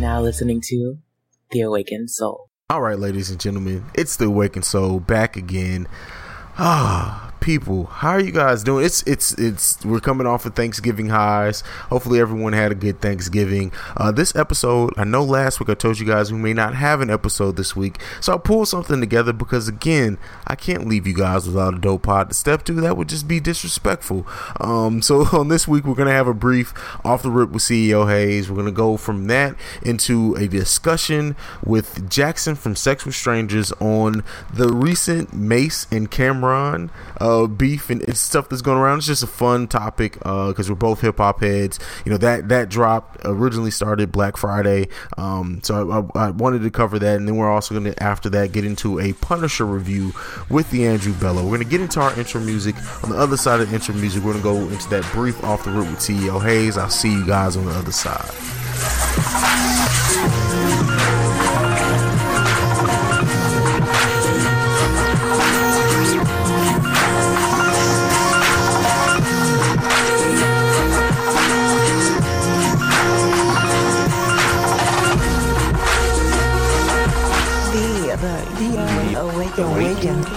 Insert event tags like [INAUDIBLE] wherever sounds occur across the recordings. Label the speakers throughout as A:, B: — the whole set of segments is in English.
A: now listening to The Awakened Soul.
B: All right, ladies and gentlemen, it's The Awakened Soul back again. Ah, people, how are you guys doing? It's it's it's we're coming off of Thanksgiving highs. Hopefully everyone had a good Thanksgiving. Uh, this episode, I know last week I told you guys we may not have an episode this week, so I pulled something together because again, I can't leave you guys without a dope pod step to. That would just be disrespectful. Um, so [LAUGHS] on this week we're gonna have a brief off the rip with CEO Haize. We're gonna go from that into a discussion with Jaxon from Sex with Strangers on the recent Mase and Cam'ron. Uh, uh, beef and stuff that's going around. It's just a fun topic because uh, we're both hip hop heads. You know that that drop originally started Black Friday, um, so I, I, wanted to cover that, and then we're also going to after that get into a Punisher review with the Andrew Bello. We're going to get into our intro music. On the other side of the intro music, we're going to go into that brief off the root with CEO Haize. I'll see you guys on the other side.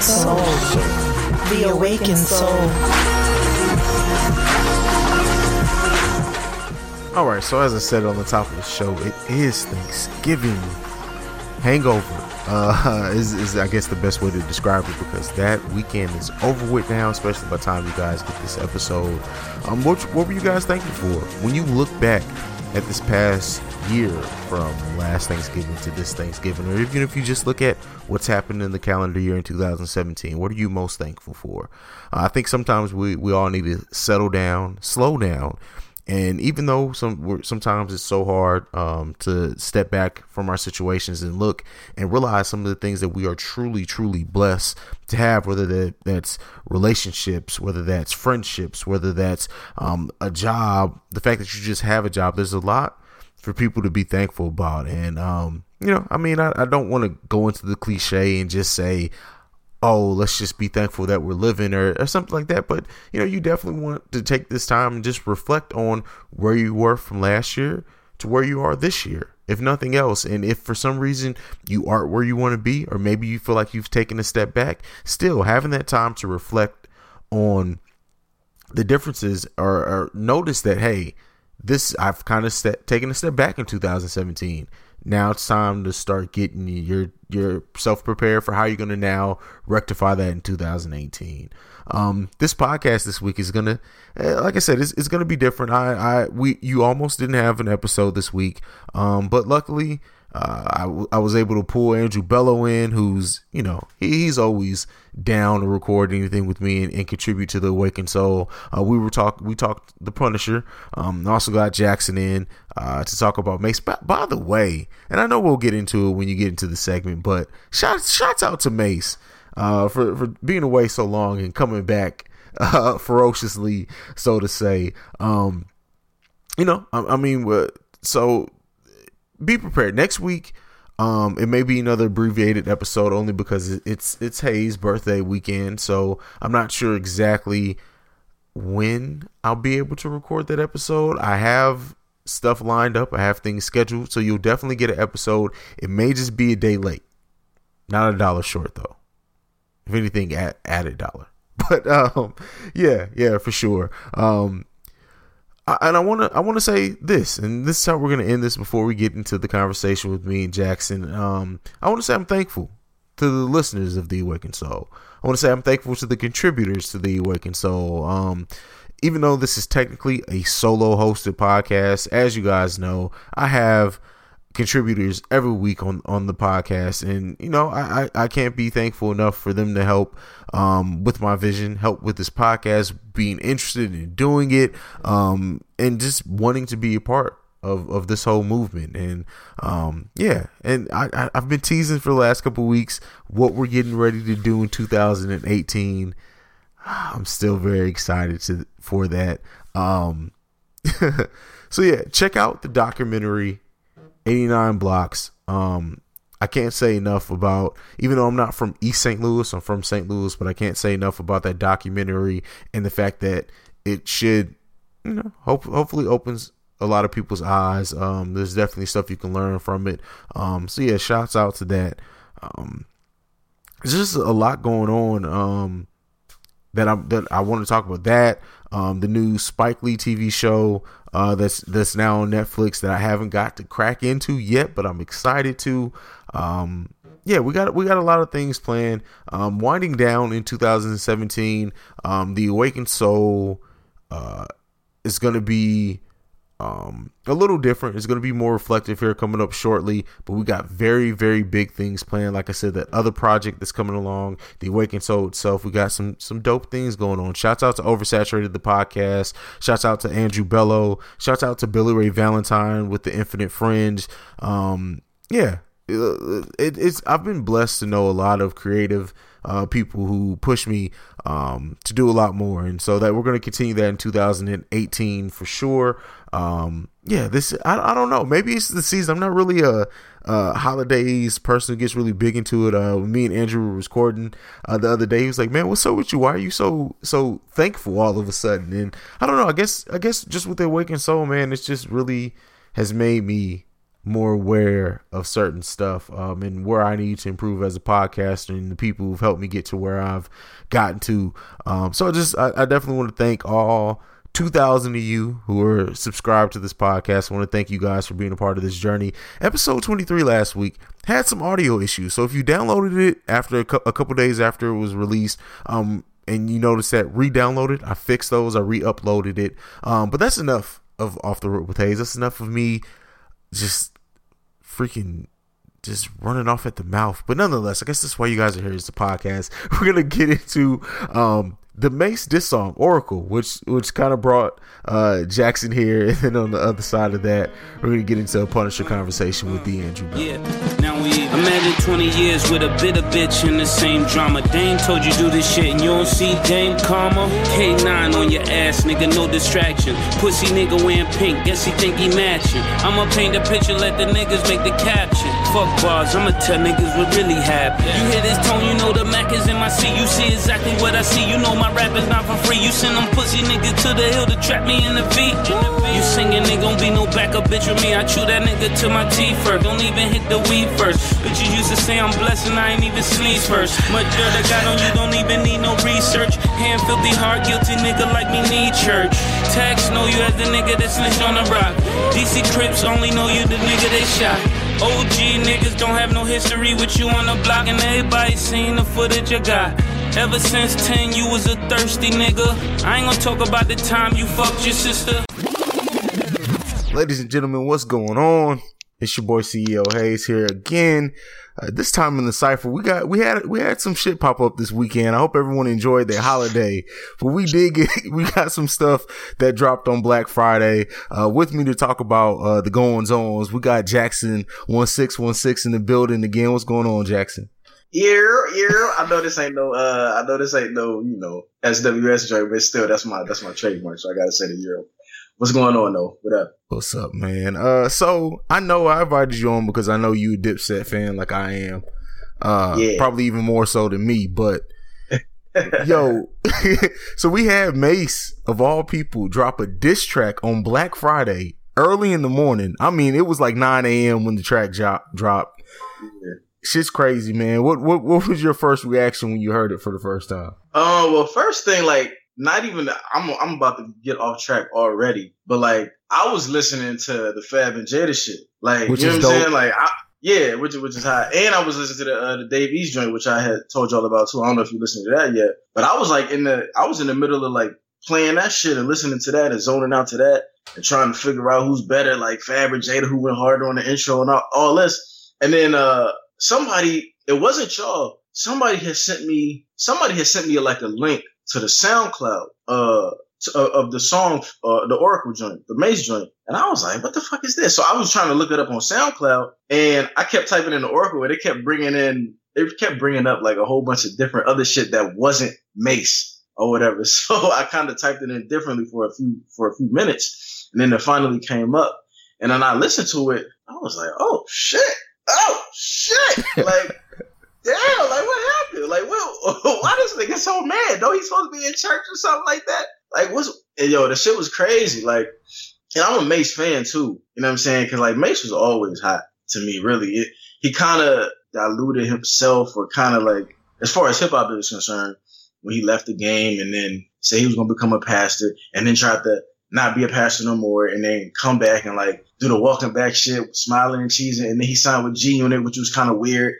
C: Soul. The awakened soul.
B: All right, so as I said on the top of the show, it is Thanksgiving hangover. Uh, [LAUGHS] is, is I guess the best way to describe it because that weekend is over with now, especially by the time you guys get this episode. Um, what, what were you guys thankful for when you look back at this past year from last Thanksgiving to this Thanksgiving, or even if you just look at what's happened in the calendar year in 2017, what are you most thankful for? Uh, I think sometimes we, we all need to settle down, slow down, and even though some sometimes it's so hard um, to step back from our situations and look and realize some of the things that we are truly, truly blessed to have, whether that, that's relationships, whether that's friendships, whether that's um, a job, the fact that you just have a job. There's a lot for people to be thankful about. And, um, you know, I mean, I, I don't want to go into the cliche and just say, oh, let's just be thankful that we're living or, or something like that. But, you know, you definitely want to take this time and just reflect on where you were from last year to where you are this year, if nothing else. And if for some reason you aren't where you want to be, or maybe you feel like you've taken a step back, still having that time to reflect on the differences or, or notice that, hey, this I've kind of st- taken a step back in 2017. Now it's time to start getting your yourself prepared for how you're going to now rectify that in 2018. Um, this podcast this week is gonna, eh, like I said, it's, it's gonna be different. I, I, we, you almost didn't have an episode this week, um, but luckily uh, I, w- I was able to pull Andrew Bello in, who's, you know, he, he's always down to record anything with me and, and contribute to the Awakened Soul. Uh, we were talk we talked the Punisher. Um, also got Jaxon in uh, to talk about Mase. By, by, the way, and I know we'll get into it when you get into the segment, but shots shots out to Mase uh, for for being away so long and coming back [LAUGHS] uh, ferociously, so to say. Um, you know, I, I mean, so be prepared. Next week, um, it may be another abbreviated episode only because it's it's Haize' birthday weekend, so I'm not sure exactly when I'll be able to record that episode. I have stuff lined up, I have things scheduled, so you'll definitely get an episode. It may just be a day late, not a dollar short though. If anything, add, add a dollar. [LAUGHS] But um, yeah, yeah, for sure. Um, and I want to I want to say this, and this is how we're going to end this before we get into the conversation with me and Jaxon. Um, I want to say I'm thankful to the listeners of the Awakened Soul. I want to say I'm thankful to the contributors to the Awakened Soul. Um, even though this is technically a solo hosted podcast, as you guys know, I have contributors every week on on the podcast. And you know I, I, I can't be thankful enough for them to help um with my vision help with this podcast being interested in doing it um and just wanting to be a part of, of this whole movement. And um yeah. And I, I have been teasing for the last couple weeks what we're getting ready to do in 2018 [SIGHS] I'm still very excited to for that. Um [LAUGHS] so yeah check out the documentary 89 blocks. Um, I can't say enough about, even though I'm not from East St. Louis, I'm from St. Louis, but I can't say enough about that documentary and the fact that it should, you know, hope, hopefully opens a lot of people's eyes. Um, there's definitely stuff you can learn from it. Um, so yeah, shouts out to that. Um, there's just a lot going on. Um, that I that I want to talk about that. Um, the new Spike Lee TV show uh, that's that's now on Netflix that I haven't got to crack into yet, but I'm excited to. Um, yeah, we got we got a lot of things planned. Um, winding down in 2017, um, the Awakened Soul uh, is going to be um, a little different. It's going to be more reflective here coming up shortly, but we got very, very big things planned. Like I said, that other project that's coming along, the Awakened Soul itself, we got some some dope things going on. Shouts out to Oversaturated the podcast. Shouts out to Andrew Bello. Shouts out to Billy Ray Valentine with the Infinite Fringe. Um, yeah, it, it's I've been blessed to know a lot of creative uh, people who push me um, to do a lot more, and so that we're going to continue that in 2018 for sure. Um, yeah, this I, I don't know. Maybe it's the season. I'm not really a, a holidays person who gets really big into it. Uh, me and Andrew were recording uh, the other day. He was like, "Man, what's up with you? Why are you so so thankful all of a sudden?" And I don't know. I guess I guess just with the awakened soul, man, it's just really has made me more aware of certain stuff um, and where I need to improve as a podcaster and the people who've helped me get to where I've gotten to. Um, so I just I, I, definitely want to thank all 2,000 of you who are subscribed to this podcast. I want to thank you guys for being a part of this journey. Episode 23 last week had some audio issues, so if you downloaded it after a, cu- a couple days after it was released, um, and you notice that re-downloaded, I fixed those, I re-uploaded it. Um, but that's enough of off the road with Haize. That's enough of me just freaking just running off at the mouth. But nonetheless, I guess that's why you guys are here is the podcast. [LAUGHS] We're gonna get into um the Mase diss song Oracle, which which kind of brought uh, Jaxon here, [LAUGHS] and then on the other side of that, we're gonna get into a Punisher conversation with the Andrew. Yeah, now we imagine 20 years with a bitter bitch in the same drama. Dame told you do this shit and you don't see Dame Karma. K9 on your ass, nigga, no distraction. Pussy nigga wearing pink, guess he think he matching. I'ma paint the picture, let the niggas make the caption. Fuck bars, I'ma tell niggas what really happened. You hear this tone, you know the Mac is in my seat. You see exactly what I see, you know my rap is not for free. You send them pussy niggas to the hill to trap me in the V. You singing, they gon' be no backup bitch with me. I chew that nigga to my teeth first. Don't even hit the weed first. Bitches used to say I'm blessed and I ain't even sneeze first. Much dirt I got on you, don't even need no research. Hand filthy, hard guilty nigga like me need church. Tax know you as the nigga that snitched on the rock. DC Crips only know you the nigga they shot. OG niggas don't have no history with you on the block, and everybody seen the footage I got. Ever since 10, you was a thirsty nigga. I ain't gonna talk about the time you fucked your sister. Ladies and gentlemen, what's going on? It's your boy CEO Haize here again. Uh, this time in the cipher, we got we had we had some shit pop up this weekend. I hope everyone enjoyed their holiday. But we did get [LAUGHS] we got some stuff that dropped on Black Friday. Uh, with me to talk about uh, the goings ons, we got Jaxon one six one six in the building again. What's going on, Jaxon?
D: Ear, ear. I know this ain't no. Uh, I know this ain't no. You know, SWS joint, but still, that's my that's my trademark. So I gotta say the euro. What's going on though? What up?
B: What's up, man? Uh, so I know I invited you on because I know you a Dipset fan like I am. Uh, yeah. probably even more so than me, but. [LAUGHS] Yo, [LAUGHS] so we had Mase of all people drop a diss track on Black Friday early in the morning. I mean, it was like 9 a.m. when the track drop, dropped. Yeah shit's crazy, man. What what what was your first reaction when you heard it for the first time?
D: Oh uh, well, first thing like not even I'm I'm about to get off track already, but like I was listening to the Fab and Jada shit, like which you know what I'm saying, like I, yeah, which which is high, and I was listening to the uh, the Dave East joint, which I had told y'all about too. I don't know if you listened to that yet, but I was like in the I was in the middle of like playing that shit and listening to that and zoning out to that and trying to figure out who's better, like Fab and Jada, who went harder on the intro and all, all this, and then uh somebody, it wasn't y'all. Somebody has sent me, somebody has sent me like a link to the SoundCloud, uh, to, uh, of the song, uh, the Oracle joint, the Mase joint. And I was like, what the fuck is this? So I was trying to look it up on SoundCloud and I kept typing in the Oracle and it kept bringing in, it kept bringing up like a whole bunch of different other shit that wasn't Mase or whatever. [LAUGHS] So I kind of typed it in differently for a few, for a few minutes. And then it finally came up and then I listened to it. I was like, oh shit oh shit, like. Damn, like what happened? Like, what, [LAUGHS] why this nigga so mad? Don't he supposed to be in church or something like that? Like, what's, and yo, the shit was crazy. Like, and I'm a Mase fan too. You know what I'm saying? Because like Mase was always hot to me. Really, it, he kind of diluted himself, or kind of like as far as hip hop is concerned, when he left the game and then say he was gonna become a pastor, and then tried to not be a pastor no more, and then come back and like do the welcome back shit, smiling and cheesing, and then he signed with G Unit, which was kind of weird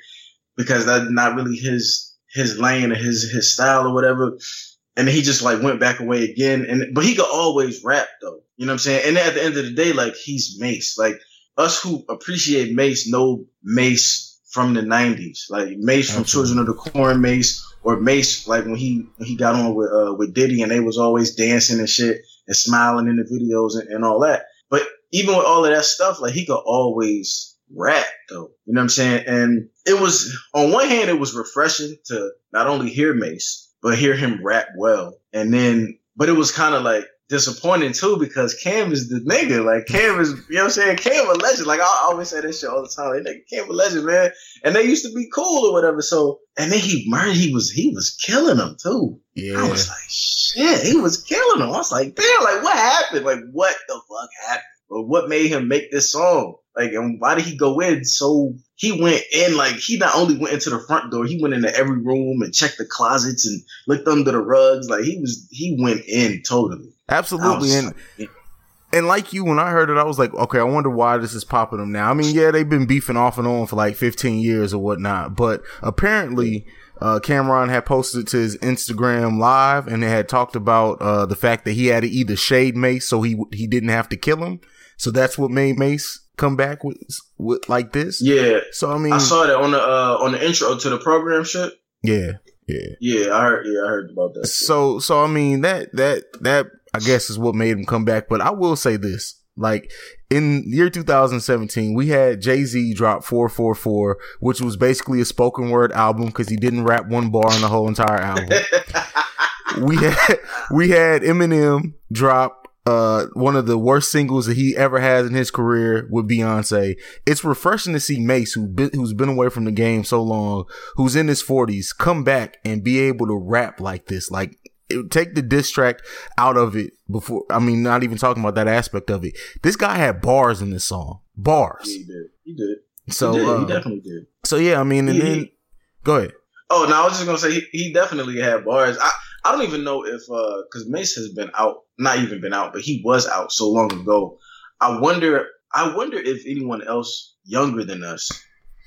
D: because that's not really his his lane or his his style or whatever. And he just like went back away again. And but he could always rap though. You know what I'm saying? And at the end of the day, like he's Mase. Like us who appreciate Mase know Mase from the '90s. Like Mase from Children of the Corn, Mase or Mase like when he when he got on with uh, with Diddy and they was always dancing and shit and smiling in the videos and, and all that. But even with all of that stuff, like he could always rap though. You know what I'm saying? And it was on one hand, it was refreshing to not only hear Mase, but hear him rap well. And then, but it was kind of like disappointing too because Cam is the nigga. Like Cam is, you know what I'm saying? Cam a legend. Like I always say this shit all the time. Like, Cam a legend, man. And they used to be cool or whatever. So, and then he murdered, he was, he was killing them too. Yeah. I was like, shit, he was killing them. I was like, damn, like what happened? Like what the fuck happened? Or what made him make this song? Like, and why did he go in so he went in like he not only went into the front door, he went into every room and checked the closets and looked under the rugs. Like he was he went in totally.
B: Absolutely. And and like you, when I heard it, I was like, okay, I wonder why this is popping them now. I mean, yeah, they've been beefing off and on for like 15 years or whatnot, but apparently, uh, Cam'ron had posted to his Instagram live and they had talked about, uh, the fact that he had to either shade Mase so he, he didn't have to kill him. So that's what made Mase come back with, with like this.
D: Yeah.
B: So I mean,
D: I saw that on the uh, on the intro to the program shit.
B: Yeah. Yeah.
D: Yeah, I heard. Yeah, I heard about that.
B: So, so I mean that that that I guess is what made him come back. But I will say this: like in year 2017, we had Jay Z drop 444, which was basically a spoken word album because he didn't rap one bar in the whole entire album. [LAUGHS] we had we had Eminem drop uh, one of the worst singles that he ever has in his career with Beyonce. It's refreshing to see Mase, who been, who's been away from the game so long, who's in his forties, come back and be able to rap like this. Like, it, take the diss track out of it before. I mean, not even talking about that aspect of it. This guy had bars in this song. Bars.
D: he did. He did.
B: So
D: he, did.
B: Uh,
D: he definitely did.
B: So yeah, I mean, and
D: He-
B: then go ahead.
D: Oh no, I was just gonna say he, he definitely had bars. I, I don't even know if uh because Mase has been out, not even been out, but he was out so long ago. I wonder I wonder if anyone else younger than us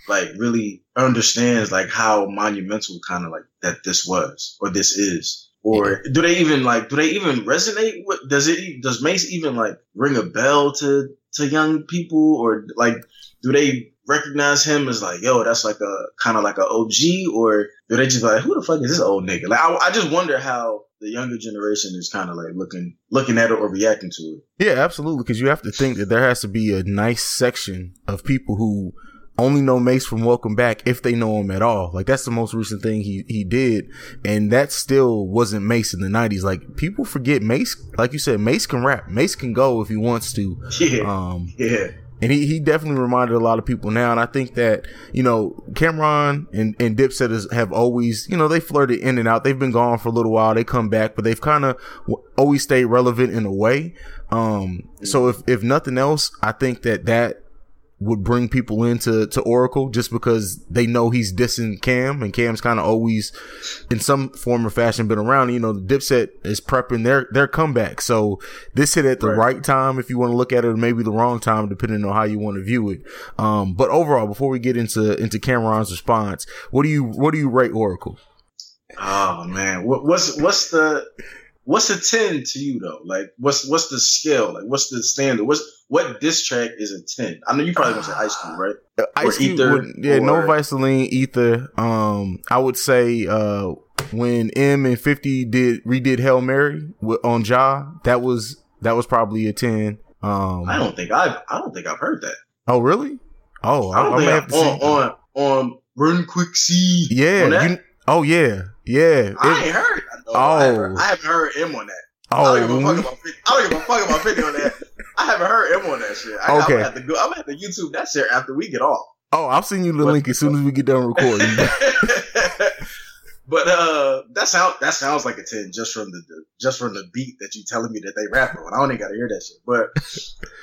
D: like really understands like how monumental kind of like that this was or this is. Or do they even like do they even resonate with does it does Mase even like ring a bell to to young people or like do they recognize him as like, yo, that's like a kind of like a OG, or do they just like, who the fuck is this old nigga? Like, I, I just wonder how the younger generation is kind of like looking looking at it or reacting to it.
B: Yeah, absolutely. Because you have to think that there has to be a nice section of people who only know Mase from Welcome Back if they know him at all. Like that's the most recent thing he he did, and that still wasn't Mase in the '90s. Like people forget Mase. Like you said, Mase can rap. Mase can go if he wants to. [LAUGHS]
D: Yeah,
B: Um,
D: yeah,
B: and he, he definitely reminded a lot of people now. And I think that, you know, Cam'ron and, and Dipset is, have always, you know, they flirted in and out. They've been gone for a little while. They come back, but they've kind of w- always stayed relevant in a way. Um, so if, if nothing else, I think that that would bring people into to Oracle just because they know he's dissing Cam and Cam's kind of always in some form or fashion been around. You know, the Dipset is prepping their their comeback. So this hit at the
D: Right.
B: right, time if you want to look at it, or maybe the wrong time depending on how you want to view it. Um, but overall, before we get into into Cam'ron's response, what do you what do you rate Oracle?
D: Oh man, what, what's what's the what's a ten to you though? Like, what's what's the scale? Like, what's the standard? What's what diss track is a ten? I know you probably gonna say Ice Cube, right?
B: Uh, Ice Cube
D: Ether,
B: would- yeah, no Vaseline, Ether. Um, I would say uh, when M and Fifty did redid Hail Mary with, on Ja, that was that was probably a ten. Um,
D: I don't think I've I don't think I've heard that.
B: oh really? Oh,
D: I
B: I,
D: don't
B: I have to
D: on,
B: see.
D: on on Run Quick C.
B: yeah, you, oh yeah, yeah.
D: I
B: It-
D: ain't heard.
B: Oh.
D: I, haven't, I haven't heard him on that. I
B: oh,
D: don't
B: when
D: fuck
B: we-
D: about. 50, I don't give a fuck about fifty on that. I haven't heard him on that shit. I, I'm
B: Okay.
D: gonna have to go. I'm gonna have to YouTube that shit after we get off.
B: oh, I'll send you the link as soon as we get done recording. [LAUGHS] [LAUGHS]
D: But uh, that sound that sounds like a ten just from the, the just from the beat that you telling me that they rap on. I don't even gotta hear that shit. But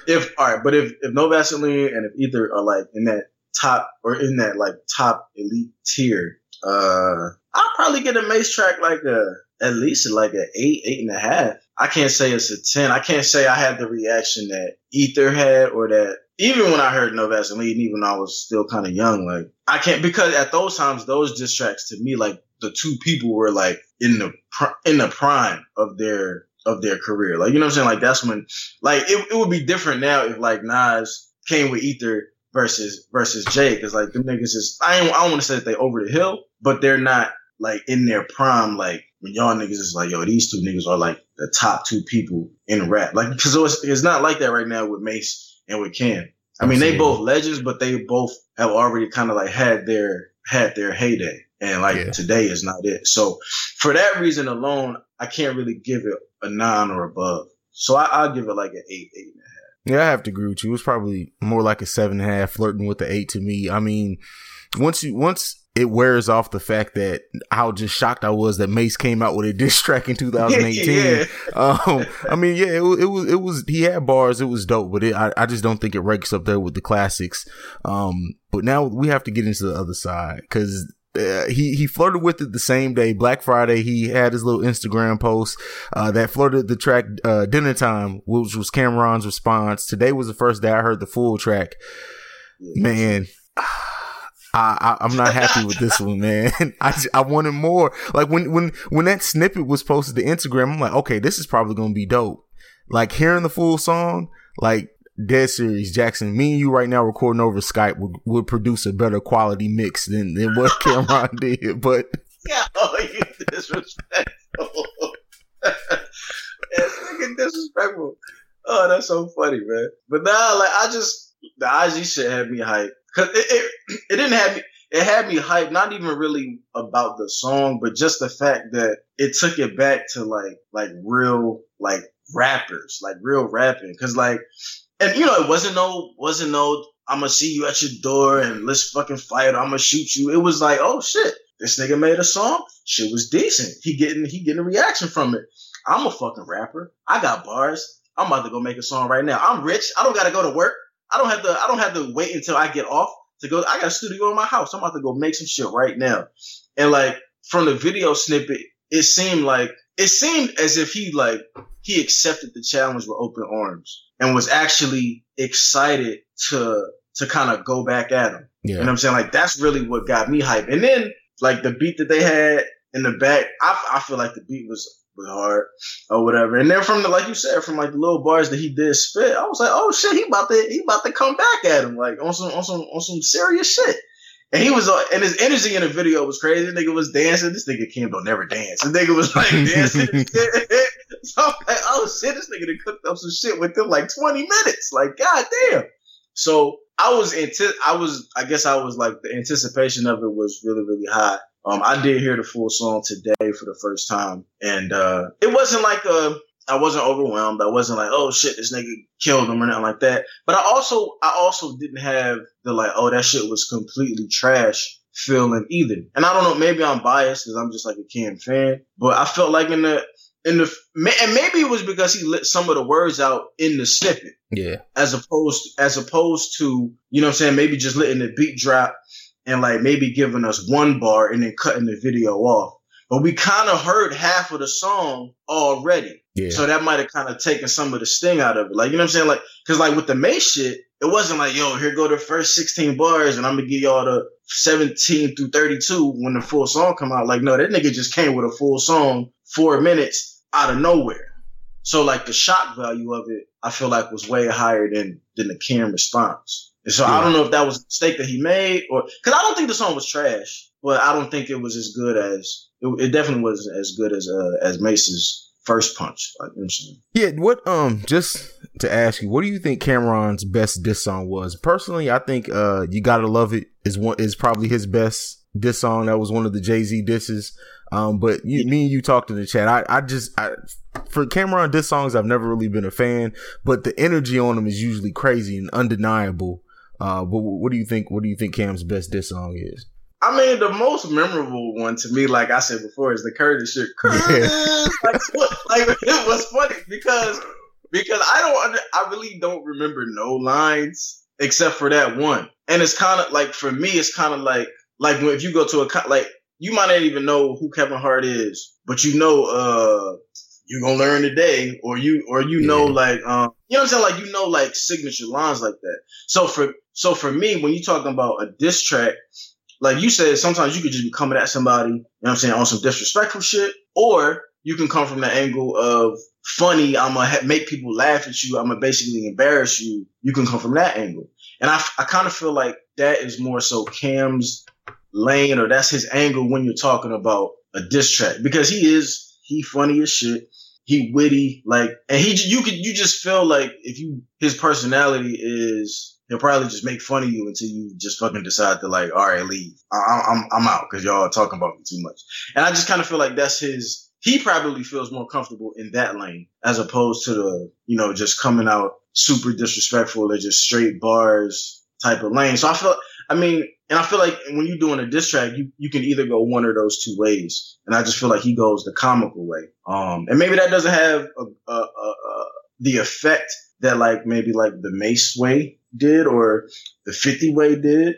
D: if all right, but if if no Vaseline and if Ether are like in that top or in that like top elite tier, uh, I'll probably get a Mase track like a at least like an eight, eight and a half. I can't say it's a ten. I can't say I had the reaction that Ether had or that even when I heard No Vaseline, even though I was still kind of young, like I can't because at those times those diss tracks to me like the two people were like in the in the prime of their of their career. Like you know what I'm saying? Like that's when like it, it would be different now if like Nas came with Ether versus versus Jay because like them niggas is I don't, I don't want to say that they over the hill, but they're not like in their prime. Like when y'all niggas is like yo, these two niggas are like the top two people in rap. Like because it's, it's not like that right now with Mase and with Cam. I mean, they both legends, but they both have already kind of like had their had their heyday, and like yeah. today is not it. So for that reason alone, I can't really give it a nine or above. So I, will give it like an eight, eight and a half.
B: Yeah, I have to agree with you. It was probably more like a seven and a half, flirting with the eight to me. I mean, once you once it wears off the fact that how just shocked I was that Mase came out with a diss track in 2018. [LAUGHS] yeah. um, I mean, yeah, it, it, was, it was, he had bars. It was dope, but it, I, I just don't think it ranks up there with the classics. Um, but now we have to get into the other side because uh, he he flirted with it the same day, Black Friday. He had his little Instagram post uh, that flirted the track uh, "Dinner Time," which was Cam'ron's response. Today was the first day I heard the full track. Man, I, I am not happy with this one, man. [LAUGHS] I I wanted more. Like when when when that snippet was posted to Instagram, I'm like, okay, this is probably gonna be dope. Like hearing the full song, like dead series Jaxon. Me and you right now recording over Skype would, would produce a better quality mix than than what [LAUGHS] Cam'ron did. But
D: yeah, [LAUGHS] oh, you disrespectful. it's fucking disrespectful. Oh, that's so funny, man. But now, like, I just the IG shit had me hyped. Cause it, it, [CLEARS THROAT] it didn't have me, it had me hyped, not even really about the song, but just the fact that it took it back to like, like real, like rappers, like real rapping. Cause like, and you know, it wasn't no, wasn't no, I'm gonna see you at your door and let's fucking fight. I'm gonna shoot you. It was like, oh shit, this nigga made a song. Shit was decent. He getting, he getting a reaction from it. I'm a fucking rapper. I got bars. I'm about to go make a song right now. I'm rich. I don't gotta go to work. I don't have to. I don't have to wait until I get off to go. I got a studio in my house. I'm about to go make some shit right now. And like from the video snippet, it seemed like it seemed as if he like he accepted the challenge with open arms and was actually excited to to kind of go back at him. Yeah. You know what I'm saying? Like that's really what got me hyped. And then like the beat that they had in the back, I, I feel like the beat was was hard or whatever. And then from the like you said, from like the little bars that he did spit, I was like, oh shit, he about to he about to come back at him like on some on some on some serious shit. And he was, uh, and his energy in the video was crazy. This nigga was dancing. This nigga Cam don't never dance. This nigga was like dancing. [LAUGHS] so I'm like, oh shit, this nigga done cooked up some shit within like 20 minutes. Like, god damn. So I was, anti- I was, I guess I was like, the anticipation of it was really, really high. Um, I did hear the full song today for the first time, and uh, it wasn't like a. I wasn't overwhelmed. I wasn't like, oh shit, this nigga killed him or nothing like that. But I also, I also didn't have the like, oh that shit was completely trash feeling either. And I don't know, maybe I'm biased because I'm just like a Cam fan, but I felt like in the in the and maybe it was because he lit some of the words out in the snippet.
B: Yeah.
D: As opposed as opposed to, you know what I'm saying, maybe just letting the beat drop and like maybe giving us one bar and then cutting the video off. But we kind of heard half of the song already. Yeah. So that might have kind of taken some of the sting out of it. Like, you know what I'm saying? Like, cause like with the Mase shit, it wasn't like, yo, here go the first 16 bars and I'm gonna give y'all the 17 through 32 when the full song come out. Like, no, that nigga just came with a full song, four minutes out of nowhere. So like the shock value of it, I feel like was way higher than, than the Cam response. And so yeah. I don't know if that was a mistake that he made or, cause I don't think the song was trash, but I don't think it was as good as, it, it definitely wasn't as good as, uh, as Mase's first punch. Like,
B: yeah. What, um, just to ask you, what do you think Cam'ron's best diss song was? Personally, I think, uh, You Gotta Love It is one, is probably his best diss song. That was one of the Jay Z disses. Um, but you, me and you talked in the chat. I, I just, I, for Cam'ron diss songs, I've never really been a fan, but the energy on them is usually crazy and undeniable. Uh, but what do you think? What do you think Cam's best diss song is?
D: I mean, the most memorable one to me, like I said before, is the Curtis shit. [LAUGHS] Curtis, yeah. like, like [LAUGHS] it was funny because because I don't, under, I really don't remember no lines except for that one, and it's kind of like for me, it's kind of like like if you go to a like you might not even know who Kevin Hart is, but you know, uh, you're gonna learn today, or you, or you yeah. know, like, um, you know what I'm saying? Like, you know, like signature lines like that. So for, so for me, when you're talking about a diss track, like you said, sometimes you could just be coming at somebody, you know what I'm saying, on some disrespectful shit, or you can come from the angle of funny. I'm gonna ha- make people laugh at you. I'm gonna basically embarrass you. You can come from that angle. And I, I kind of feel like that is more so Cam's lane or that's his angle when you're talking about a diss track because he is he funny as shit. He witty, like, and he you could you just feel like if you his personality is he'll probably just make fun of you until you just fucking decide to like, all right, leave. I, I'm I'm out because y'all are talking about me too much. And I just kind of feel like that's his. He probably feels more comfortable in that lane as opposed to the you know just coming out super disrespectful or just straight bars type of lane. So I feel I mean, and I feel like when you're doing a diss track, you, you can either go one of those two ways. And I just feel like he goes the comical way. Um, and maybe that doesn't have a, a, a, the effect that like maybe like the Mase way did or the 50 way did.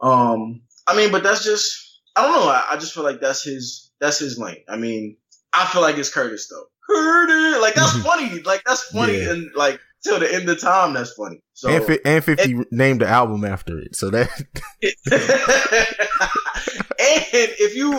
D: Um, I mean, but that's just, I don't know. I, I just feel like that's his, that's his lane. I mean, I feel like it's Curtis though. Curtis, like that's [LAUGHS] funny. Like that's funny. Yeah. And like, till the end of time. That's funny. So
B: and, fi- and fifty and, named the album after it. So that. [LAUGHS]
D: and if you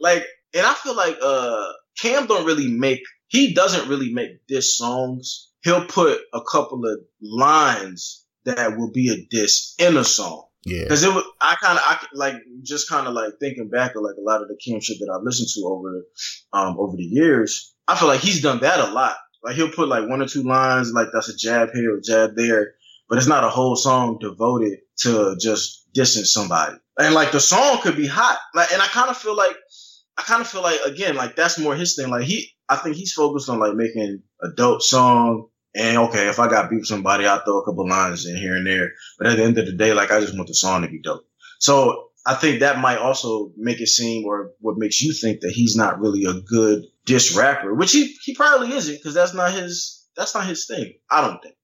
D: like, and I feel like uh Cam don't really make. He doesn't really make diss songs. He'll put a couple of lines that will be a diss in a song.
B: Yeah.
D: Cause it was, I kind of, I like, just kind of like thinking back of like a lot of the Cam shit that I've listened to over, um, over the years. I feel like he's done that a lot. Like he'll put like one or two lines, like that's a jab here or jab there, but it's not a whole song devoted to just dissing somebody. And like the song could be hot. Like, and I kind of feel like, I kind of feel like again, like that's more his thing. Like he, I think he's focused on like making a dope song. And okay, if I got beef somebody, I'll throw a couple lines in here and there. But at the end of the day, like I just want the song to be dope. So I think that might also make it seem or what makes you think that he's not really a good diss rapper, which he, he probably isn't because that's not his, that's not his thing. I don't think.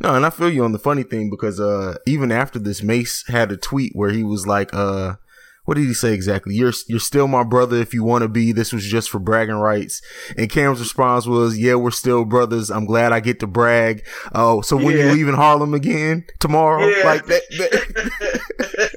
B: No, and I feel you on the funny thing because, uh, even after this, Mase had a tweet where he was like, uh, what did he say exactly? You're you're still my brother if you want to be. This was just for bragging rights. And Cam's response was, "Yeah, we're still brothers. I'm glad I get to brag." Oh, so when yeah. you leave in Harlem again tomorrow, yeah. like that, that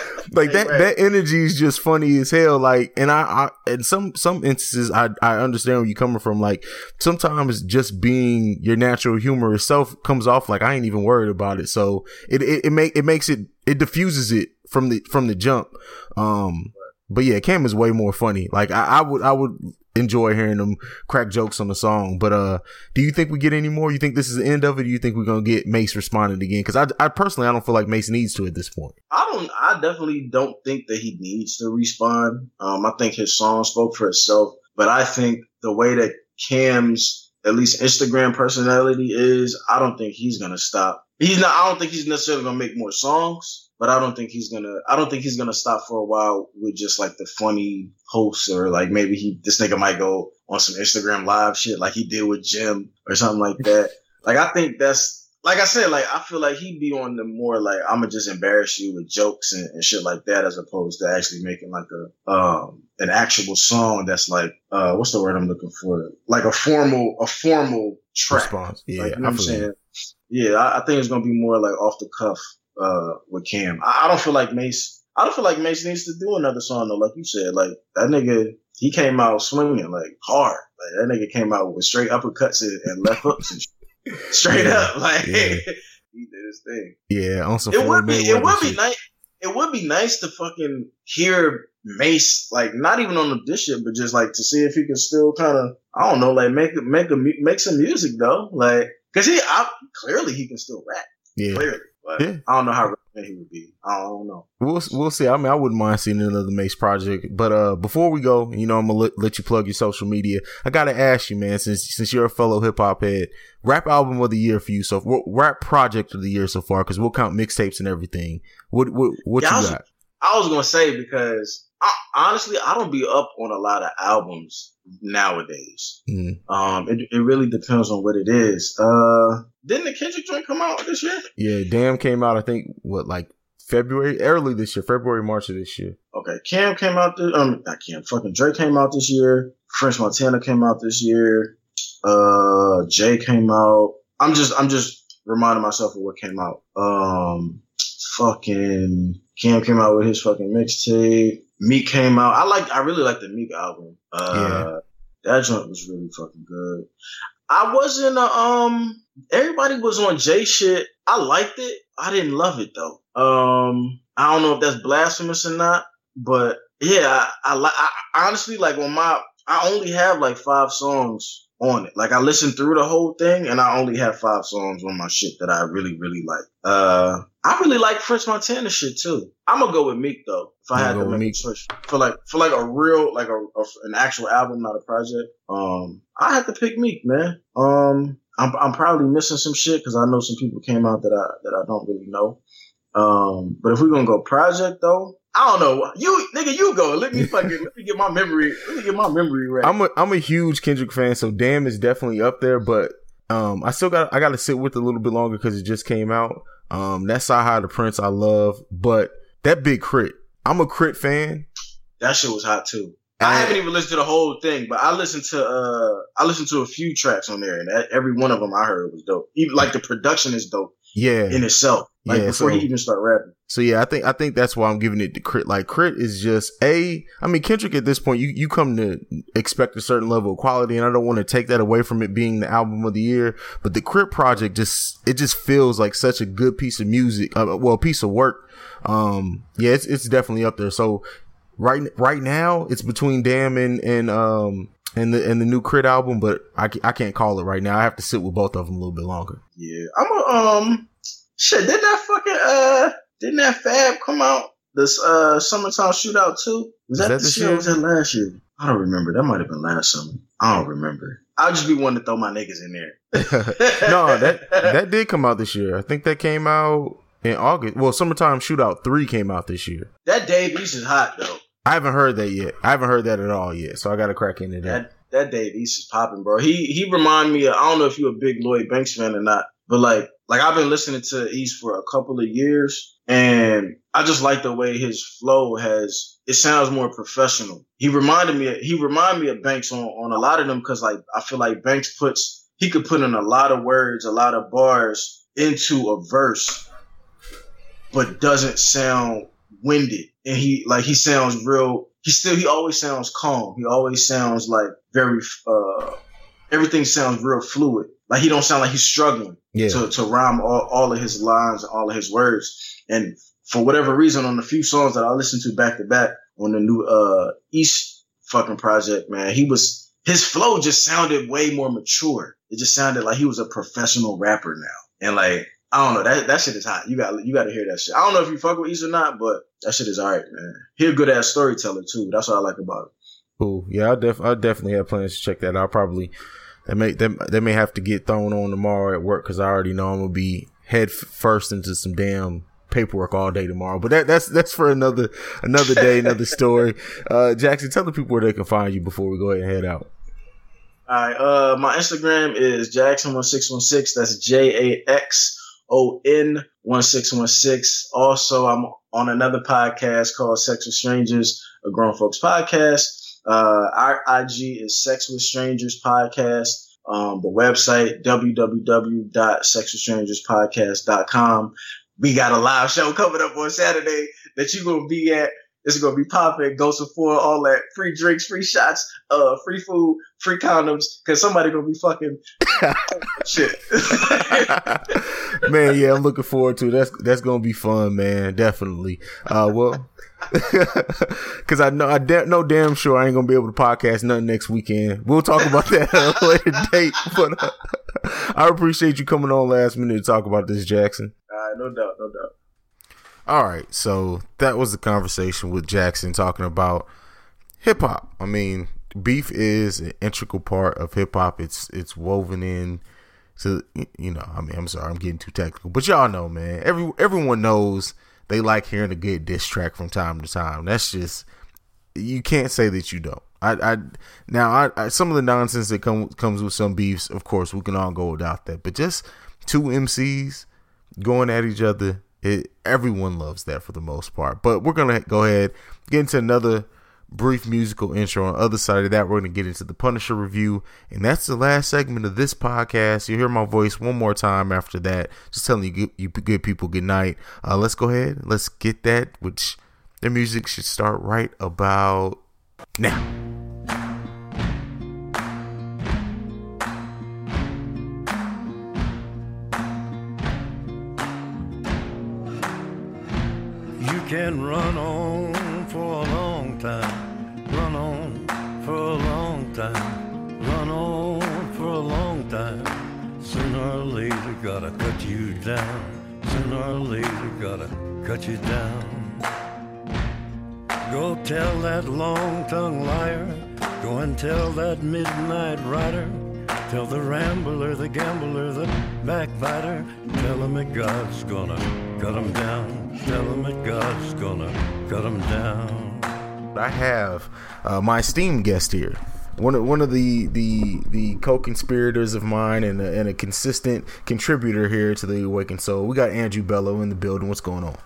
B: [LAUGHS] like that, that energy is just funny as hell. Like, and I, I, in some, some instances, I, I understand where you're coming from. Like, sometimes just being your natural humor itself comes off like I ain't even worried about it. So it, it, it make, it makes it, it diffuses it from the, from the jump. Um, but yeah, Cam is way more funny. Like I, I would, I would enjoy hearing them crack jokes on the song. But uh, do you think we get any more? You think this is the end of it? do you think we're gonna get Mase responding again? Because I, I personally, I don't feel like Mase needs to at this point.
D: I don't. I definitely don't think that he needs to respond. Um, I think his song spoke for itself. But I think the way that Cam's at least Instagram personality is, I don't think he's gonna stop. He's not. I don't think he's necessarily gonna make more songs but I don't think he's gonna. I don't think he's gonna stop for a while with just like the funny hosts or like maybe he this nigga might go on some Instagram live shit like he did with Jim or something like that. [LAUGHS] like I think that's like I said, like I feel like he'd be on the more like I'm gonna just embarrass you with jokes and, and, shit like that, as opposed to actually making like a um an actual song that's like uh what's the word I'm looking for? Like a formal a formal track.
B: Response. Yeah,
D: like, you know I'm saying? Yeah, I, I, think it's gonna be more like off the cuff uh, with Cam. I, I, don't feel like Mase. I don't feel like Mase needs to do another song though. Like you said, like that nigga, he came out swinging like hard. Like that nigga came out with straight uppercuts and, and left hooks and [LAUGHS] straight yeah, up. [LAUGHS] Like yeah. he did his thing.
B: Yeah, on some.
D: It would be. It would be nice. It would be nice to fucking hear Mase, like not even on this shit, but just like to see if he can still kind of, I don't know, like make make a make some music though, like because he I, clearly he can still rap.
B: Yeah,
D: clearly. But yeah. I don't know how relevant he would be. I don't know.
B: We'll we'll see. I mean, I wouldn't mind seeing another Mase project. But uh, before we go, you know, I'm gonna let, let you plug your social media. I gotta ask you, man, since since you're a fellow hip hop head, rap album of the year for you. So rap project of the year so far, because we'll count mixtapes and everything. What what what yeah, you
D: was,
B: got?
D: I was gonna say because I, honestly, I don't be up on a lot of albums nowadays. Mm. Um, it, it really depends on what it is. Uh, didn't the Kendrick joint come out this year?
B: Yeah, Damn came out. I think what like February, early this year, February, March of this year.
D: Okay, Cam came out. This, um, not Cam. Fucking Drake came out this year. French Montana came out this year. Uh, Jay came out. I'm just, I'm just reminding myself of what came out. Um, fucking Cam came out with his fucking mixtape. Meek came out. I like, I really like the Meek album. Uh, yeah. that joint was really fucking good. I wasn't, uh, um, everybody was on Jay shit. I liked it. I didn't love it though. Um, I don't know if that's blasphemous or not, but yeah, I, I, I honestly like when my, I only have like five songs on it. Like I listened through the whole thing and I only have five songs on my shit that I really, really like. Uh, I really like French Montana shit too. I'm gonna go with Meek though. If I had to make a choice for like, for like a real, like a, a, an actual album, not a project. Um, I have to pick Meek, man. Um, I'm, I'm probably missing some shit because I know some people came out that I, that I don't really know. Um, but if we're gonna go project though, I don't know. You nigga, you go. Let me fucking let me get my memory. Let me get my memory right.
B: I'm a I'm a huge Kendrick fan, so Damn is definitely up there. But um, I still got I got to sit with it a little bit longer because it just came out. Um, that CyHi the Prince I love, but that Big crit. I'm a K.R.I.T. fan.
D: That shit was hot too. I haven't even listened to the whole thing, but I listened to uh I listened to a few tracks on there, and every one of them I heard was dope. Even like the production is dope.
B: Yeah,
D: in itself. Like yeah, before so, he even start rapping.
B: So yeah, I think I think that's why I'm giving it the Crit. Like K.R.I.T. is just a. I mean Kendrick at this point, you you come to expect a certain level of quality, and I don't want to take that away from it being the album of the year. But the K.R.I.T. project just it just feels like such a good piece of music, uh, well, piece of work. Um, yeah, it's it's definitely up there. So right right now it's between Damn and and um and the and the new K.R.I.T. album, but I I can't call it right now. I have to sit with both of them a little bit longer.
D: Yeah, I'm a um Shit, didn't that fucking uh didn't that Fab come out this uh summertime shootout too? Was that, that this year? Or was that last year? I don't remember. That might have been last summer. I don't remember. I'll just be one to throw my niggas in there. [LAUGHS]
B: no, that that did come out this year. I think that came out in August. Well, summertime shootout three came out this year.
D: That Dave East is hot though.
B: I haven't heard that yet. I haven't heard that at all yet. So I got to crack into that.
D: That, that Dave East is popping, bro. He he remind me. Of, I don't know if you're a big Lloyd Banks fan or not, but like, like I've been listening to East for a couple of years and I just like the way his flow has, it sounds more professional. He reminded me, he reminded me of Banks on, on a lot of them. Cause like, I feel like Banks puts, he could put in a lot of words, a lot of bars into a verse, but doesn't sound winded. And he, like, he sounds real, he still, he always sounds calm. He always sounds like very, uh, everything sounds real fluid. Like he don't sound like he's struggling yeah. to, to rhyme all, all of his lines and all of his words. And for whatever reason, on the few songs that I listened to back to back on the new uh East fucking project, man, he was his flow just sounded way more mature. It just sounded like he was a professional rapper now. And like I don't know that that shit is hot. You got you got to hear that shit. I don't know if you fuck with East or not, but that shit is alright, man. He a good ass storyteller too. That's what I like about it.
B: Cool. Yeah, I def I definitely have plans to check that out. Probably they may they, they may have to get thrown on tomorrow at work because I already know I'm gonna be head first into some damn paperwork all day tomorrow. But that that's that's for another another day, another [LAUGHS] story. Uh, Jaxon, tell the people where they can find you before we go ahead and head out.
D: All right, uh, my Instagram is Jaxon one six one six. That's J A X O N one six one six. Also, I'm on another podcast called Sex with Strangers, a grown folks podcast. Uh, our IG is Sex with Strangers Podcast. Um, the website, www.sexwithstrangerspodcast.com. We got a live show coming up on Saturday that you're going to be at. It's gonna be popping, go support all that free drinks, free shots, uh, free food, free condoms, cause somebody gonna be fucking [LAUGHS] shit. [LAUGHS]
B: man, yeah, I'm looking forward to it. That's that's gonna be fun, man. Definitely. Uh, well, [LAUGHS] cause I know I da- know damn sure I ain't gonna be able to podcast nothing next weekend. We'll talk about that at a later date. But uh, I appreciate you coming on last minute to talk about this,
D: Jaxon. Right, no doubt, no doubt.
B: All right, so that was the conversation with Jaxon talking about hip hop. I mean, beef is an integral part of hip hop. It's it's woven in to you know. I mean, I'm sorry, I'm getting too technical, but y'all know, man. Every everyone knows they like hearing a good diss track from time to time. That's just you can't say that you don't. I, I now I, I some of the nonsense that come, comes with some beefs, of course, we can all go without that. But just two MCs going at each other, it, everyone loves that for the most part. But we're gonna go ahead get into another brief musical intro. On the other side of that, we're gonna get into the Punisher review, and that's the last segment of this podcast. You hear my voice one more time after that, just telling you, you good people, good night. Uh, let's go ahead, let's get that. Which their music should start right about now.
E: Can run on for a long time, run on for a long time, run on for a long time. Sooner or later, gotta cut you down. Sooner or later, gotta cut you down. Go tell that long tongued liar, go and tell that midnight rider. Tell the rambler, the gambler, the backbiter, tell him that God's gonna cut him down. Tell him that God's gonna cut him down.
B: I have uh, my esteemed guest here. One of, one of the, the the co-conspirators of mine and a, and a consistent contributor here to the Awakened Soul. We got Andrew Bello in the building. What's going on?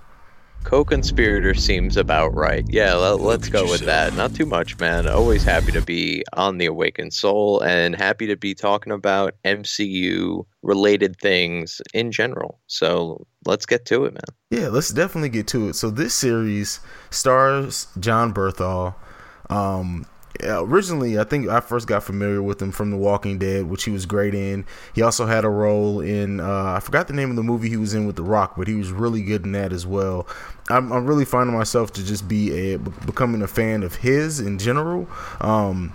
F: Co-conspirator seems about right. Yeah, let, us go with that. Not too much, man. Always happy to be on the Awakened Soul and happy to be talking about MCU related things in general. So let's get to it, man.
B: Yeah, let's definitely get to it. So this series stars Jon Bernthal. Um, yeah, originally, I think I first got familiar with him from The Walking Dead, which he was great in. He also had a role in uh, I forgot the name of the movie he was in with The Rock, but he was really good in that as well. I'm, I'm really finding myself to just be a becoming a fan of his in general. Um,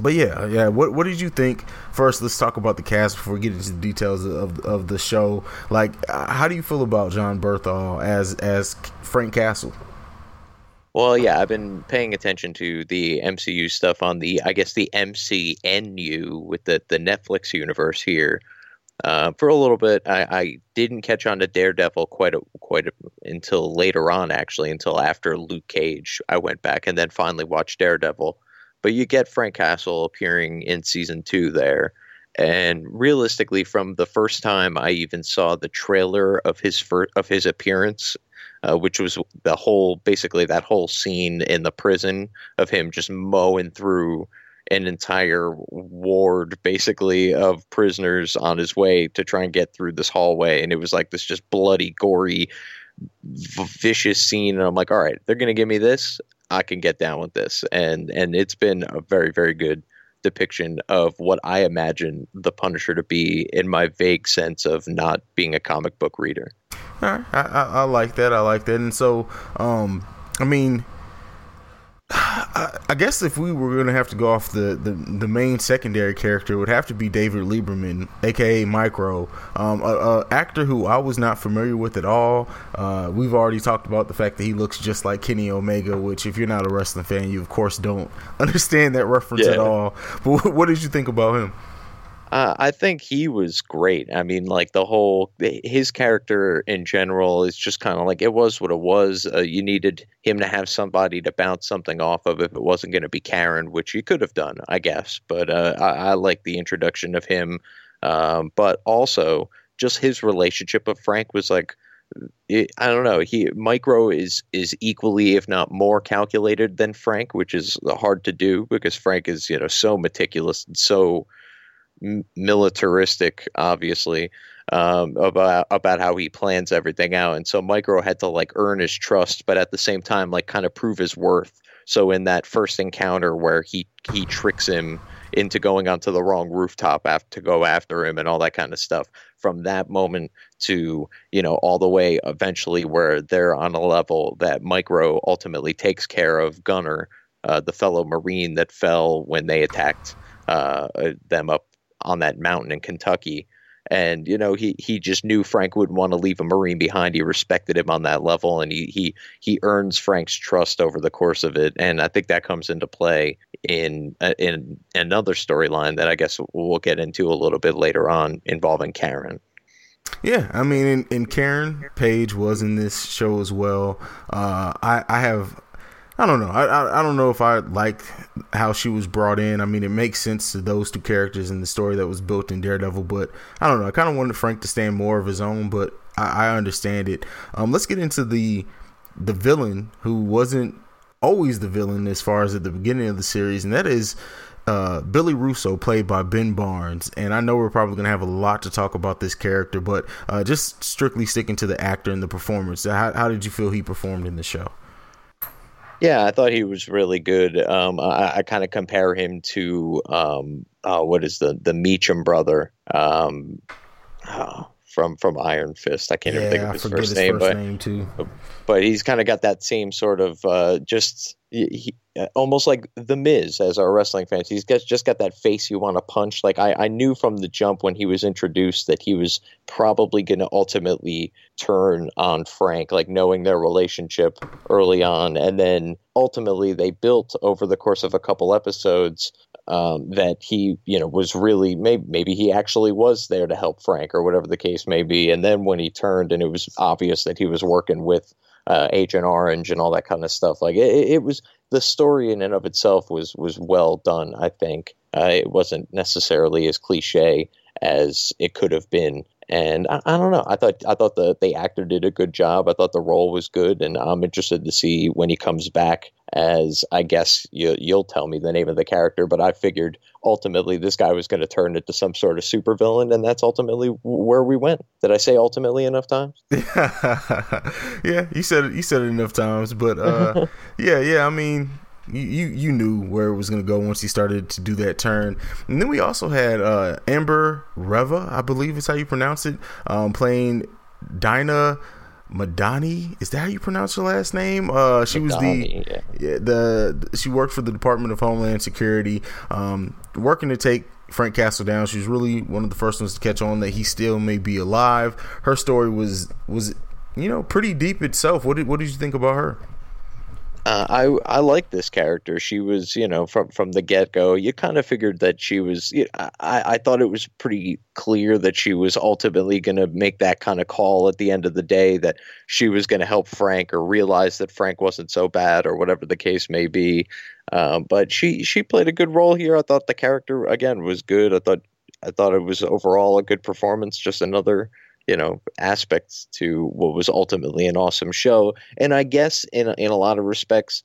B: but yeah, yeah. What what did you think? First, let's talk about the cast before we get into the details of of the show. Like, how do you feel about Jon Bernthal as as Frank Castle?
F: Well, yeah, I've been paying attention to the MCU stuff on the, I guess, the MCNU with the the Netflix universe here. Uh, for a little bit, I, I, didn't catch on to Daredevil quite a, quite a, until later on, actually, until after Luke Cage. I went back and then finally watched Daredevil. But you get Frank Castle appearing in season two there, and realistically, from the first time I even saw the trailer of his fir- of his appearance uh, which was the whole basically that whole scene in the prison of him just mowing through an entire ward basically of prisoners on his way to try and get through this hallway. And it was like this just bloody gory v- vicious scene. And i'm like all right they're going to give me this. I can get down with this. And and it's been a very very good depiction of what i imagine the punisher to be in my vague sense of not being a comic book reader
B: I, I, I like that. I like that. And so, um, I mean, [SIGHS] I, I, guess if we were going to have to go off the, the, the, main secondary character, it would have to be David Lieberman, aka Micro, um, a, a, actor who I was not familiar with at all. Uh, we've already talked about the fact that he looks just like Kenny Omega, which if you're not a wrestling fan, you of course don't [LAUGHS] understand that reference yeah. at all. But what did you think about him?
F: Uh, I think he was great. I mean, like the whole his character in general is just kind of like it was what it was. Uh, you needed him to have somebody to bounce something off of if it wasn't going to be Karen, which he could have done, I guess. But uh, I, I like the introduction of him. Um, but also just his relationship with Frank was like. It, I don't know. He Micro is is equally, if not more, calculated than Frank, which is hard to do because Frank is you know so meticulous and so militaristic, obviously, um, about about how he plans everything out. And so Micro had to like earn his trust, but at the same time, like kind of prove his worth. So in that first encounter where he he tricks him into going onto the wrong rooftop after to go after him and all that kind of stuff. From that moment to you know all the way eventually where they're on a level that Micro ultimately takes care of Gunner, uh, the fellow Marine that fell when they attacked uh, them up on that mountain in Kentucky. And you know he he just knew Frank wouldn't want to leave a Marine behind. He respected him on that level, and he he he earns Frank's trust over the course of it. And I think that comes into play in uh, in another storyline that I guess we'll get into a little bit later on involving Karen.
B: Yeah, I mean, and, and Karen Page was in this show as well. Uh, I, I have I don't know. I, I, I don't know if I like how she was brought in. I mean, it makes sense to those two characters in the story that was built in Daredevil, but I don't know. I kind of wanted Frank to stand more of his own, but I, I understand it. Um, let's get into the the villain who wasn't always the villain as far as at the beginning of the series, and that is uh, Billy Russo, played by Ben Barnes. And I know we're probably going to have a lot to talk about this character, but uh, just strictly sticking to the actor and the performance. How, how did you feel he performed in the show?
F: Yeah, I thought he was really good. Um, I, I kind of compare him to um, uh, what is the the Meachum brother um, oh, from from Iron Fist. I can't
B: yeah,
F: even think of his first
B: his
F: name,
B: first
F: but
B: name too.
F: But he's kind of got that same sort of uh, just he, uh, almost like the Miz as our wrestling fans. He's got, just got that face you want to punch. Like I, I knew from the jump when he was introduced that he was probably going to ultimately turn on Frank, like knowing their relationship early on, and then ultimately they built over the course of a couple episodes um, that he, you know, was really maybe maybe he actually was there to help Frank or whatever the case may be. And then when he turned and it was obvious that he was working with uh, Agent Orange and all that kind of stuff, like it, it was the story in and of itself was was well done. I think uh, it wasn't necessarily as cliche as it could have been. And I, I, don't know. I thought I thought the the actor did a good job. I thought the role was good, and I'm interested to see when he comes back. As I guess you, you'll tell me the name of the character, but I figured ultimately this guy was going to turn into some sort of supervillain, and that's ultimately where we went. Did I say ultimately enough times? [LAUGHS]
B: yeah, you said it. You said it enough times, but uh, [LAUGHS] yeah, yeah. I mean, you you knew where it was going to go once he started to do that turn. And then we also had uh, Amber Revah, I believe is how you pronounce it, um, playing Dinah Madani. Is that how you pronounce her last name? Uh, she Madani, was the yeah. yeah. the she worked for the Department of Homeland Security, um, working to take Frank Castle down. She was really one of the first ones to catch on that he still may be alive. Her story was was you know pretty deep itself. What did what did you think about her?
F: Uh, I I like this character. She was, you know, from from the get go. You kind of figured that she was. You know, I I thought it was pretty clear that she was ultimately going to make that kind of call at the end of the day. That she was going to help Frank or realize that Frank wasn't so bad or whatever the case may be. Um, but she she played a good role here. I thought the character again was good. I thought I thought it was overall a good performance. Just another you know aspects to what was ultimately an awesome show. And i guess in in a lot of respects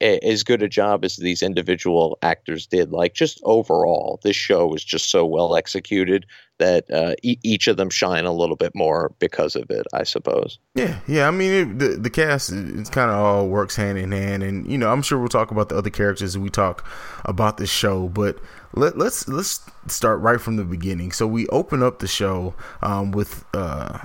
F: as good a job as these individual actors did like just overall this show was just so well executed that uh, e- each of them shine a little bit more because of it i suppose.
B: Yeah yeah i mean it, the, the cast it's kind of all works hand in hand. And you know i'm sure we'll talk about the other characters we talk about this show but let, us let's, let's start right from the beginning. So we open up the show um, with uh,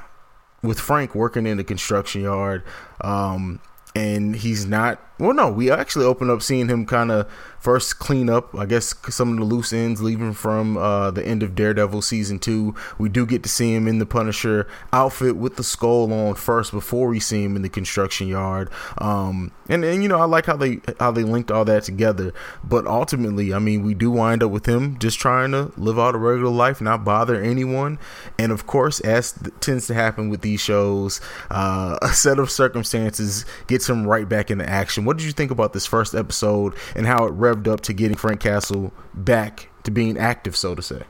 B: with frank working in the construction yard um, and he's not well no we actually open up seeing him kind of first clean up i guess some of the loose ends leaving from uh, the end of daredevil season two. We do get to see him in the punisher outfit with the skull on first before we see him in the construction yard. Um, and and you know i like how they how they linked all that together. But ultimately i mean we do wind up with him just trying to live out a regular life not bother anyone. And of course as tends to happen with these shows uh, [LAUGHS] a set of circumstances gets him right back into action. What did you think about this first episode and how it revved up to getting Frank Castle back to being active, so to say?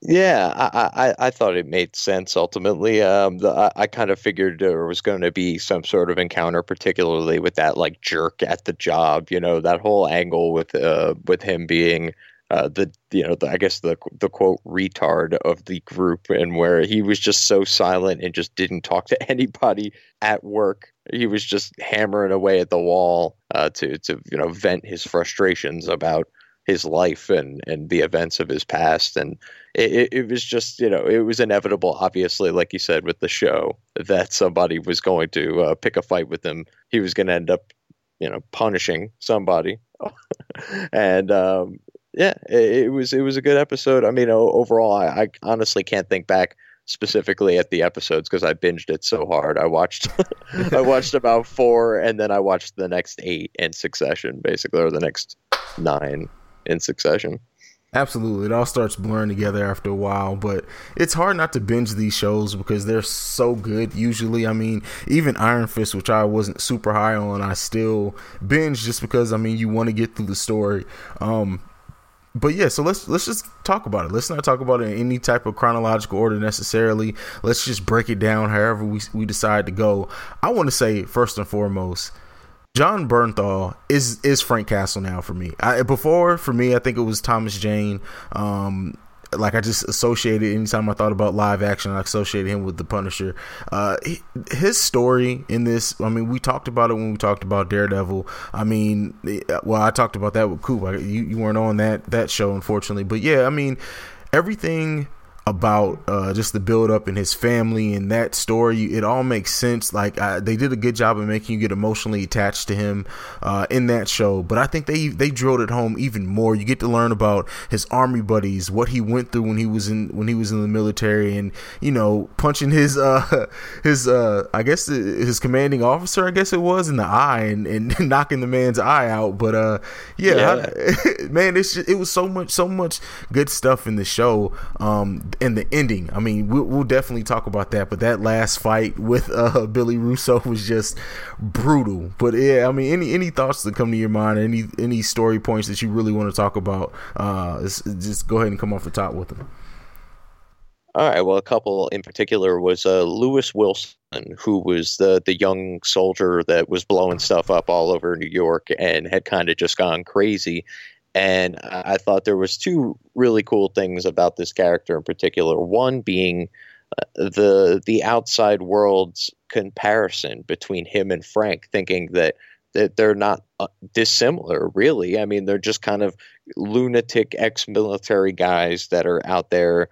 F: Yeah, I, I, I thought it made sense ultimately. Um, the, I, I kind of figured there was going to be some sort of encounter, particularly with that like jerk at the job. You know, that whole angle with uh, with him being uh, the you know the, I guess the the quote retard of the group, and where he was just so silent and just didn't talk to [LAUGHS] anybody at work. He was just hammering away at the wall uh, to to you know vent his frustrations about his life and and the events of his past. And it, it was just you know it was inevitable obviously like you said with the show that somebody was going to uh, pick a fight with him. He was going to end up you know punishing somebody. [LAUGHS] And um, yeah, it, it, was it was a good episode. I mean, overall, I, I honestly can't think back specifically at the episodes because I binged it so hard. I watched [LAUGHS] I watched [LAUGHS] about four, and then I watched the next eight in succession, basically, or the next nine in succession.
B: Absolutely. It all starts blurring together after a while, but it's hard not to binge these shows because they're so good usually. I mean, even Iron Fist, which I wasn't super high on, I still binge just because I mean you want to get through the story. Um but yeah, so let's let's just talk about it. Let's not talk about it in any type of chronological order necessarily. Let's just break it down however we we decide to go. I want to say first and foremost, Jon Bernthal is is Frank Castle now for me. I, before for me, I think it was Thomas Jane. Um, like I just associated anytime I thought about live action, I associated him with the Punisher. Uh, his story in this, I mean, we talked about it when we talked about Daredevil. I mean, well, I talked about that with Coop. You you weren't on that that show, unfortunately, but yeah, I mean, everything about uh, just the build up and his family and that story. It all makes sense. Like uh, they did a good job of making you get emotionally attached to him uh, in that show. But I think they they drilled it home even more. You get to learn about his army buddies, what he went through when he was in when he was in the military, and you know punching his uh [LAUGHS] his uh I guess his commanding officer I guess it was in the eye and, and [LAUGHS] knocking the man's eye out. But uh yeah, yeah. I, [LAUGHS] man, it's just, it was so much so much good stuff in the show. Um, and the ending. I mean, we'll, we'll, definitely talk about that. But that last fight with uh, [LAUGHS] Billy Russo was just brutal. But yeah, I mean, any any thoughts that come to your mind, any any story points that you really want to talk about, uh, just go ahead and come off the top with them.
F: All right. Well, a couple in particular was uh, Lewis Wilson, who was the the young soldier that was blowing stuff up all over New York and had kind of just gone crazy and I thought there was two really cool things about this character in particular. One being uh, the the outside world's comparison between him and Frank, thinking that that they're not uh, dissimilar, really. I mean, they're just kind of lunatic ex-military guys that are out there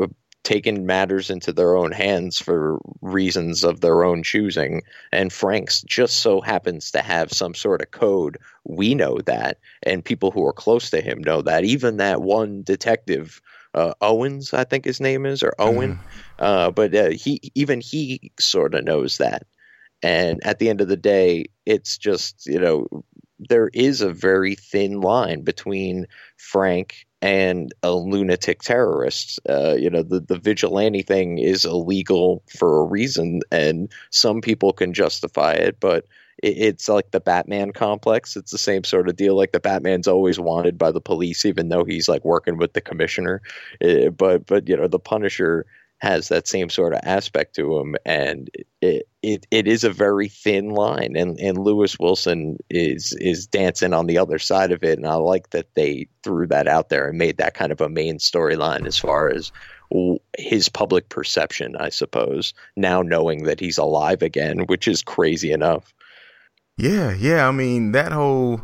F: uh, taken matters into their own hands for reasons of their own choosing. And Frank's just so happens to have some sort of code. We know that, and people who are close to him know that. Even that one detective, uh, Owens, I think his name is, or Owen, mm. uh, but uh, he even he sort of knows that. And at the end of the day, it's just you know there is a very thin line between Frank and a lunatic terrorist. Uh, you know, the, the vigilante thing is illegal for a reason, and some people can justify it, but it, it's like the Batman complex. It's the same sort of deal. Like the Batman's always wanted by the police, even though he's like working with the commissioner. Uh, but but you know, the Punisher has that same sort of aspect to him, and it it, it is a very thin line, and and Lewis Wilson is is dancing on the other side of it, and I like that they threw that out there and made that kind of a main storyline as far as his public perception, I suppose. Now knowing that he's alive again, which is crazy enough.
B: Yeah, yeah. I mean that whole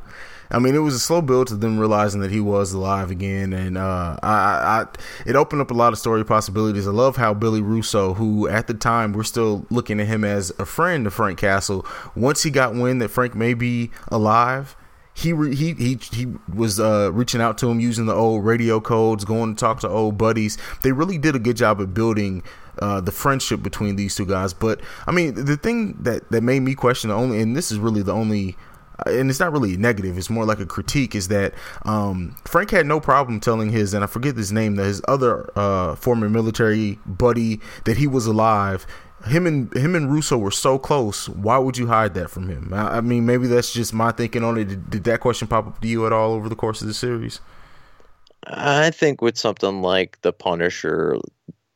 B: I mean, it was a slow build to them realizing that he was alive again, and uh, I, I, it opened up a lot of story possibilities. I love how Billy Russo, who at the time we're still looking at him as a friend of Frank Castle, once he got wind that Frank may be alive, he he he he was uh, reaching out to him using the old radio codes, going to talk to old buddies. They really did a good job of building. Uh, the friendship between these two guys, but I mean, the thing that that made me question the only, and this is really the only and it's not really negative. It's more like a critique. Is that um, Frank had no problem telling his, and I forget his name, that his other uh, former military buddy that he was alive. Him and him and Russo were so close. Why would you hide that from him? I, I mean, maybe that's just my thinking on it. Did, did that question pop up to you at all over the course of the series?
F: I think with something like the Punisher,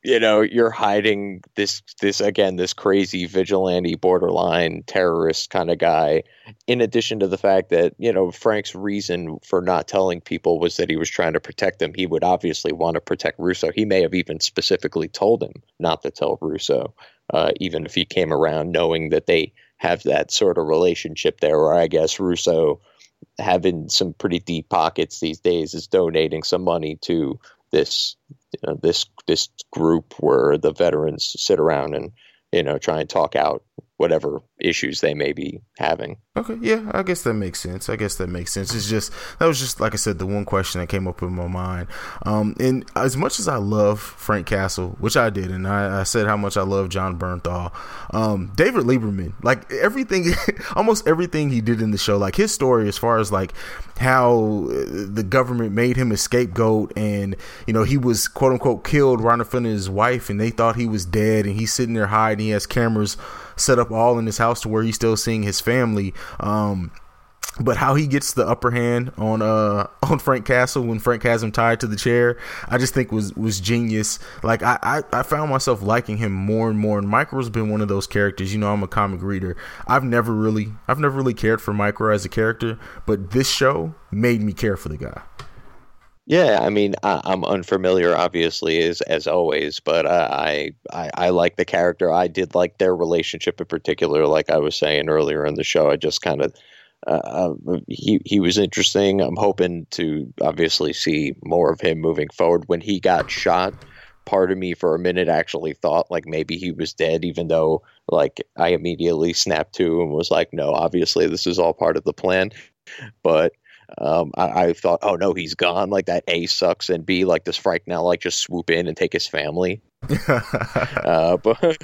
F: you know you're hiding this this again this crazy vigilante borderline terrorist kind of guy in addition to the fact that you know frank's reason for not telling people was that he was trying to protect them. He would obviously want to protect russo. He may have even specifically told him not to tell russo uh, even if he came around knowing that they have that sort of relationship there or i guess russo having some pretty deep pockets these days is donating some money to this you know, this this group where the veterans sit around and you know try and talk out whatever issues they may be having.
B: Okay, yeah, I guess that makes sense. I guess that makes sense. It's just that was just like I said, the one question that came up in my mind. Um, and as much as I love Frank Castle, which I did, and I, I said how much I love Jon Bernthal, um, David Lieberman, like everything, [LAUGHS] almost everything he did in the show, like his story as far as like how the government made him a scapegoat, and you know he was quote unquote killed right in front of his wife, and they thought he was dead, and he's sitting there hiding. He has cameras set up all in his house to where he's still seeing his family. Um, but how he gets the upper hand on uh [LAUGHS] on Frank Castle when Frank has him tied to the chair, I just think was was genius. Like I, I, I found myself liking him more and more. And Micro's been one of those characters. You know, I'm a comic reader. I've never really I've never really cared for Micro as a character, but this show made me care for the guy.
F: Yeah, I mean, I, am unfamiliar, obviously, as as always, but I, I I like the character. I did like their relationship in particular. Like I was saying earlier in the show, I just kind of uh, uh, he he was interesting. I'm hoping to obviously see more of him moving forward. When he got shot, part of me for a minute actually thought like maybe he was dead, even though like I immediately snapped to and was like, no, obviously this is all part of the plan. But um, I, I, thought, oh no, he's gone. Like that A sucks, and B like does Frank now like just swoop in and take his family? [LAUGHS] uh, but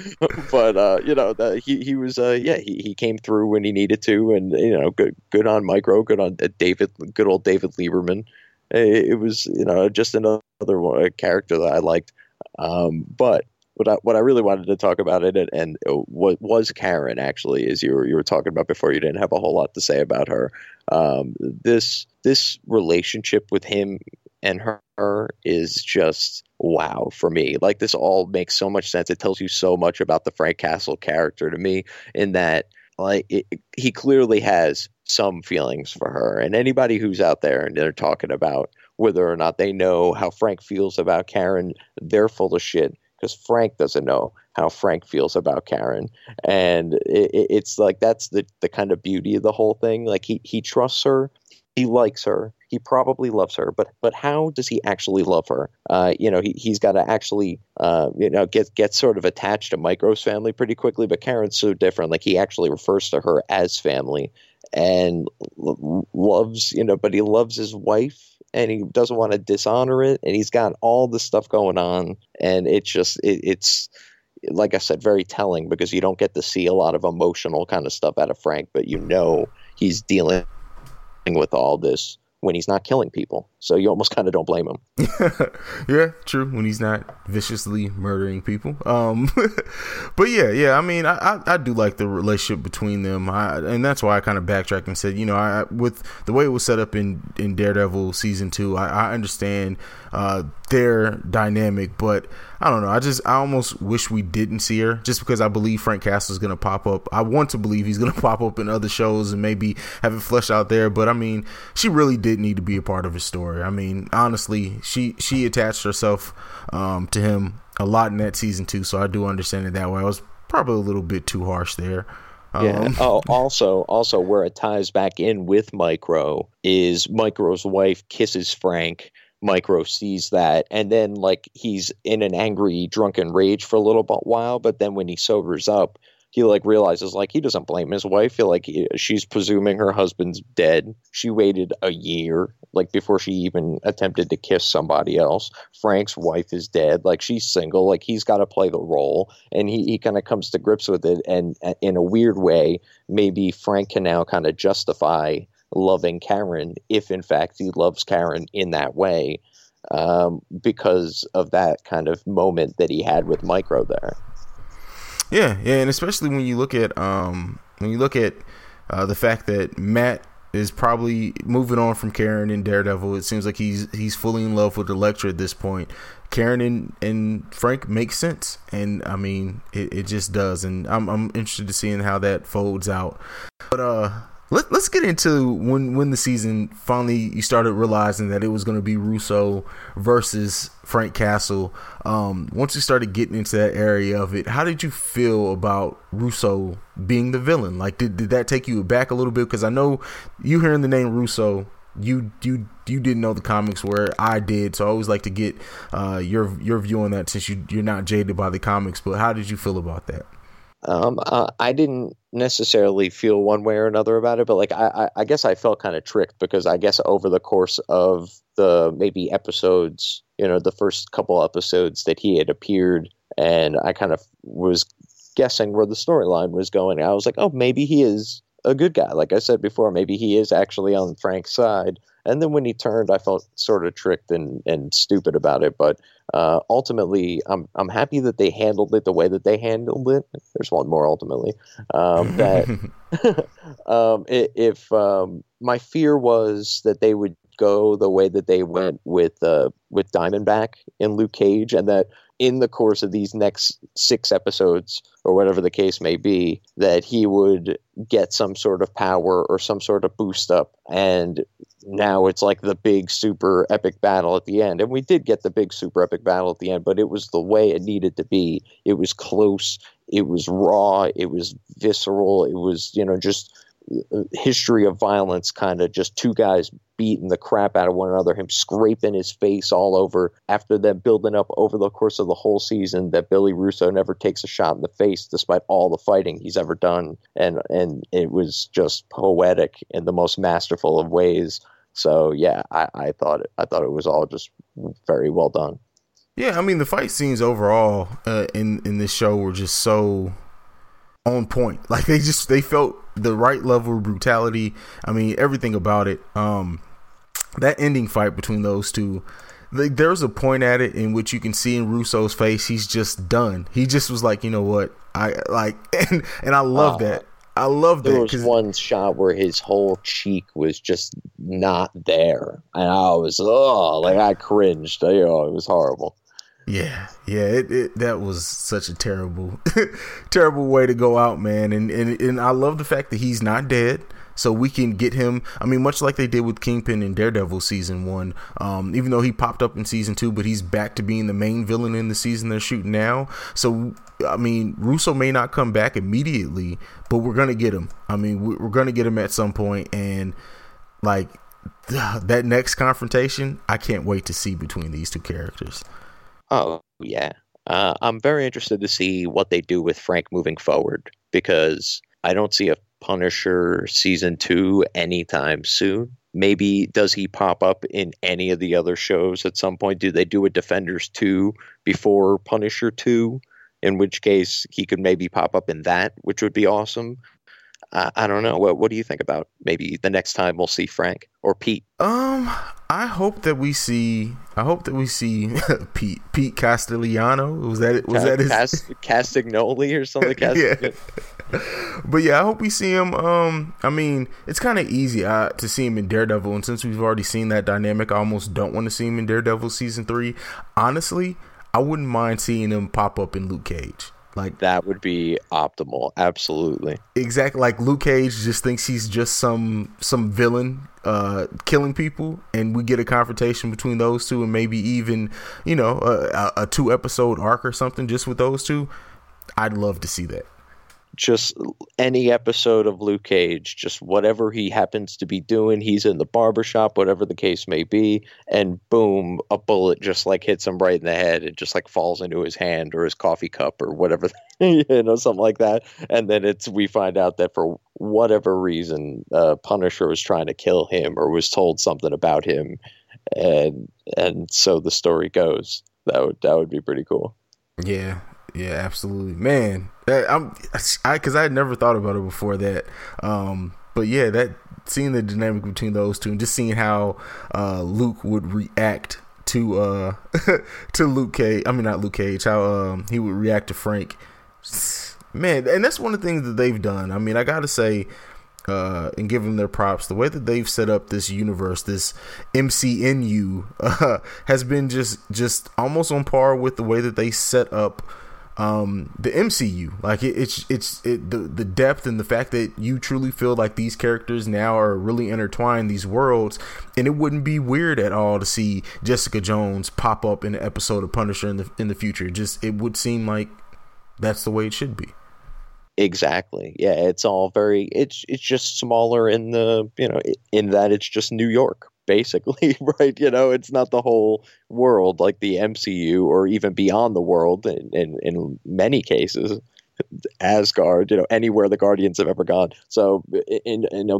F: but uh, you know the, he he was uh, yeah he, he came through when he needed to, and you know good good on Micro, good on uh, David, good old David Lieberman. It, it was you know just another one, character that I liked. Um, but what I, what I really wanted to talk about it and, and what was Karen actually is you were you were talking about before you didn't have a whole lot to say about her. Um, this this relationship with him and her is just wow for me. Like this all makes so much sense. It tells you so much about the Frank Castle character to me in that like it, he clearly has some feelings for her and anybody who's out there and they're talking about whether or not they know how Frank feels about Karen, they're full of shit because Frank doesn't know how Frank feels about Karen, and it, it's like that's the the kind of beauty of the whole thing. Like he he trusts her, he likes her, he probably loves her, but but how does he actually love her? Uh, you know, he he's got to actually uh, you know get get sort of attached to Micro's family pretty quickly, but Karen's so different. Like he actually refers to her as family and loves you know, but he loves his wife and he doesn't want to dishonor it and he's got all this stuff going on and it's just it, it's like i said very telling because you don't get to see a lot of emotional kind of stuff out of frank but you know he's dealing with all this when he's not killing people. So you almost [LAUGHS] kind of don't blame him. [LAUGHS]
B: yeah, true. When he's not viciously murdering people. Um, [LAUGHS] but yeah, yeah. I mean, I, I, I, do like the relationship between them, I, and that's why I kind of backtracked and said, you know, I with the way it was set up in in Daredevil season two, I, I understand uh, their dynamic, but I don't know. I just I almost wish we didn't see her just because I believe Frank Castle is going to pop up. I want to believe he's going to pop up in other shows and maybe have it fleshed out there. But I mean, she really did need to be a part of his story. I mean, honestly, she she attached herself um, to him a lot in that season too. So I do understand it that way. I was probably a little bit too harsh there.
F: Yeah. Um, oh, also, also where it ties back in with Micro is Micro's wife kisses Frank Micro sees that, and then like he's in an angry, drunken rage for a little while, but then when he sobers up, he like realizes like he doesn't blame his wife. He, like he, she's presuming her husband's dead. She waited a year like before she even attempted to kiss somebody else. Frank's wife is dead. Like she's single. Like he's got to play the role, and he he kind of comes to grips with it. And in a weird way, maybe Frank can now kind of justify loving Karen if in fact he loves Karen in that way um, because of that kind of moment that he had with Micro there.
B: Yeah, yeah, and especially when you look at um, when you look at uh, the fact that Matt is probably moving on from Karen in Daredevil. It seems like he's he's fully in love with Elektra at this point. Karen and, and Frank makes sense, and I mean it, it just does. And I'm I'm interested to seeing how that folds out. But uh, let, us get into when when the season finally you started realizing that it was going to be Russo versus Frank Castle. Um, once you started getting into that area of it, how did you feel about Russo being the villain? Like, did, did that take you back a little bit? Because I know you hearing the name Russo, you you you didn't know the comics where I did, so I always like to get uh, your your view on that since you you're not jaded by the comics. But how did you feel about that?
F: Um, uh, I didn't necessarily feel one way or another about it, but like I, I, I guess I felt kind of tricked because I guess over the course of the maybe episodes, you know, the first couple episodes that he had appeared, and I kind of was guessing where the storyline was going. I was like, oh, maybe he is a good guy. Like I said before, maybe he is actually on Frank's side. And then when he turned, I felt sort of tricked and, and stupid about it. But uh, ultimately, I'm I'm happy that they handled it the way that they handled it. There's one more ultimately. Um, [LAUGHS] that [LAUGHS] um, if um, my fear was that they would go the way that they went with uh, with Diamondback and Luke Cage, and that in the course of these next six episodes or whatever the case may be, that he would get some sort of power or some sort of boost up. And now it's like the big super epic battle at the end. And we did get the big super epic battle at the end, but it was the way it needed to be. It was close, it was raw, it was visceral, it was, you know, just history of violence kind of just two guys beating the crap out of one another him scraping his face all over after them building up over the course of the whole season that billy russo never takes a shot in the face despite all the fighting he's ever done. And and it was just poetic in the most masterful of ways. So yeah i, I thought it i thought it was all just very well done.
B: Yeah i mean the fight scenes overall uh, in in this show were just so on point. [LAUGHS] Like they just they felt the right level of brutality. I mean, everything about it. Um, that ending fight between those two. Like, there's a point at it in which you can see in Russo's face he's just done. He just was like, you know what, I like, [LAUGHS] and and I love uh, that. I love that.
F: There was one shot where his whole cheek was just not there, and I was oh, like I cringed. You know, it was horrible.
B: Yeah, yeah, it, it, that was such a terrible, [LAUGHS] terrible way to go out, man. And, and and I love the fact that he's not dead, so we can get him. I mean, much like they did with Kingpin in Daredevil season one. Um, even though he popped up in season two, but he's back to being the main villain in the season they're shooting now. So I mean, Russo may not come back immediately, but we're gonna get him. I mean, we're gonna get him at some point, and like [SIGHS] that next confrontation, I can't wait to see between these two characters.
F: Oh yeah, uh, I'm very interested to see what they do with Frank moving forward because I don't see a Punisher season two anytime soon. Maybe does he pop up in any of the other shows at some point? Do they do a Defenders two before Punisher two? In which case he could maybe pop up in that, which would be awesome. I, I don't know. What What do you think about maybe the next time we'll see Frank or Pete?
B: Um, I hope that we see. I hope that we see [LAUGHS] Pete Pete Castellano. Was that was that his
F: Cast, [LAUGHS] Castagnoli or something? [LAUGHS] yeah.
B: but yeah, I hope we see him. Um, I mean, it's kind of easy uh, to see him in Daredevil, and since we've already seen that dynamic, I almost don't want to see him in Daredevil season three. Honestly, I wouldn't mind seeing him pop up in Luke Cage. Like
F: that would be optimal. Absolutely.
B: Exactly. Like Luke Cage just thinks he's just some some villain uh, killing people, and we get a confrontation between those two, and maybe even you know a, a two episode arc or something just with those two. I'd love to see that
F: just any episode of Luke Cage, just whatever he happens to be doing, he's in the barbershop, whatever the case may be, and boom, a bullet just like hits him right in the head and just like falls into his hand or his coffee cup or whatever, [LAUGHS] you know, something like that. And then it's we find out that for whatever reason, uh, Punisher was trying to kill him or was told something about him, and and so the story goes. That would that would be pretty cool.
B: Yeah, yeah, absolutely, man. That, I'm I because I had never thought about it before that. Um, but yeah, that seeing the dynamic between those two and just seeing how uh, Luke would react to uh [LAUGHS] to Luke Cage. I mean, not Luke Cage. How um, he would react to Frank. Man, and that's one of the things that they've done. I mean, I gotta say, uh, and give them their props. The way that they've set up this universe, this MCNU, uh, [LAUGHS] has been just just almost on par with the way that they set up um, the MCU. Like it, it's it's it, the the depth and the fact that you truly feel like these characters now are really intertwined these worlds, and it wouldn't be weird at all to see Jessica Jones pop up in an episode of Punisher in the in the future. Just it would seem like that's the way it should be.
F: Exactly. Yeah, it's all very it's it's just smaller in the, you know, in that it's just New York basically, [LAUGHS] right? You know, it's not the whole world like the MCU or even beyond the world in, in, in many cases. Asgard, you know, anywhere the Guardians have ever gone. So in in,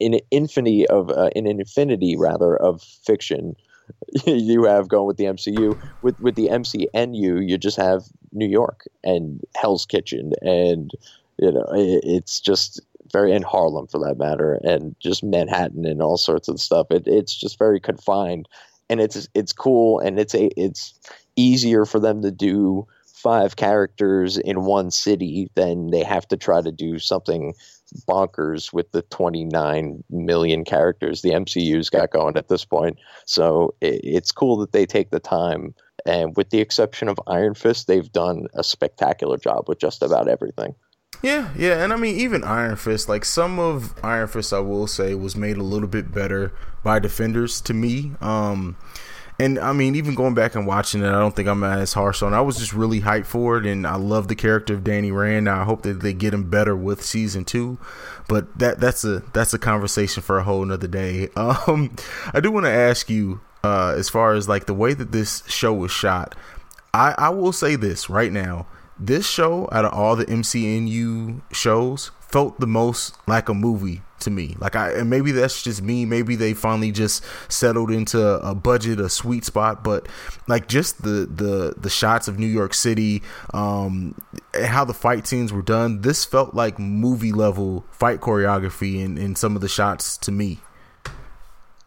F: in an infinity of uh, in an infinity rather of fiction, [LAUGHS] you have going with the MCU. With with the MCNU, you just have New York and Hell's Kitchen, and you know, it, it's just very in Harlem for that matter, and just Manhattan and all sorts of stuff. It, it's just very confined, and it's it's cool, and it's a it's easier for them to do five characters in one city than they have to try to do something bonkers with the 29 million characters the MCU's got going at this point. So it, it's cool that they take the time. And with the exception of Iron Fist, they've done a spectacular job with just about everything.
B: Yeah, yeah, and I mean even Iron Fist, like some of Iron Fist, I will say was made a little bit better by defenders to me. Um, and I mean, even going back and watching it, I don't think I'm as harsh on. I was just really hyped for it, and I love the character of Danny Rand. Now I hope that they get him better with season two, but that that's a that's a conversation for a whole another day. [LAUGHS] Um, I do want to ask you, uh, as far as like the way that this show was shot, I I will say this right now this show out of all the MCNU shows felt the most like a movie to me. Like I and maybe that's just me. Maybe they finally just settled into a budget, a sweet spot. But like just the the the shots of New York City, um, how the fight scenes were done. This felt like movie level fight choreography in in some of the shots to me.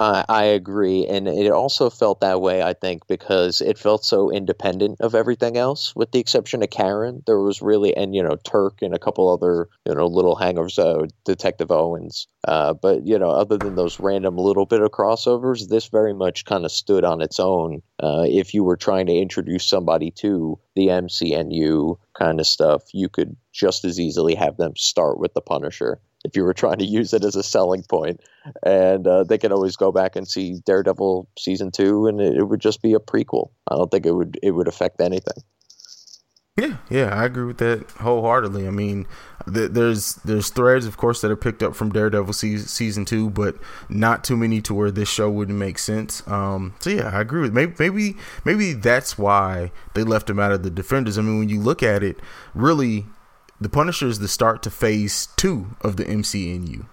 F: Uh, I agree, and it also felt that way. I think because it felt so independent of everything else, with the exception of Karen. There was really, and you know, Turk and a couple other, you know, little hangovers, uh, Detective Owens. Uh, but you know, other than those random little bit of crossovers, this very much kind of stood on its own. Uh, if you were trying to introduce somebody to the MCNU kind of stuff, you could just as easily have them start with the Punisher if you were trying to use it as a selling point. And uh, they can always go back and see Daredevil season two, and it, it, would just be a prequel. I don't think it would it would affect anything.
B: Yeah, yeah, I agree with that wholeheartedly. I mean, th- there's there's threads, of course, that are picked up from Daredevil se- season two, but not too many to where this show wouldn't make sense. Um, so yeah, I agree with maybe maybe maybe that's why they left him out of the Defenders. I mean, when you look at it, really the Punisher is the start to phase two of the MCNU.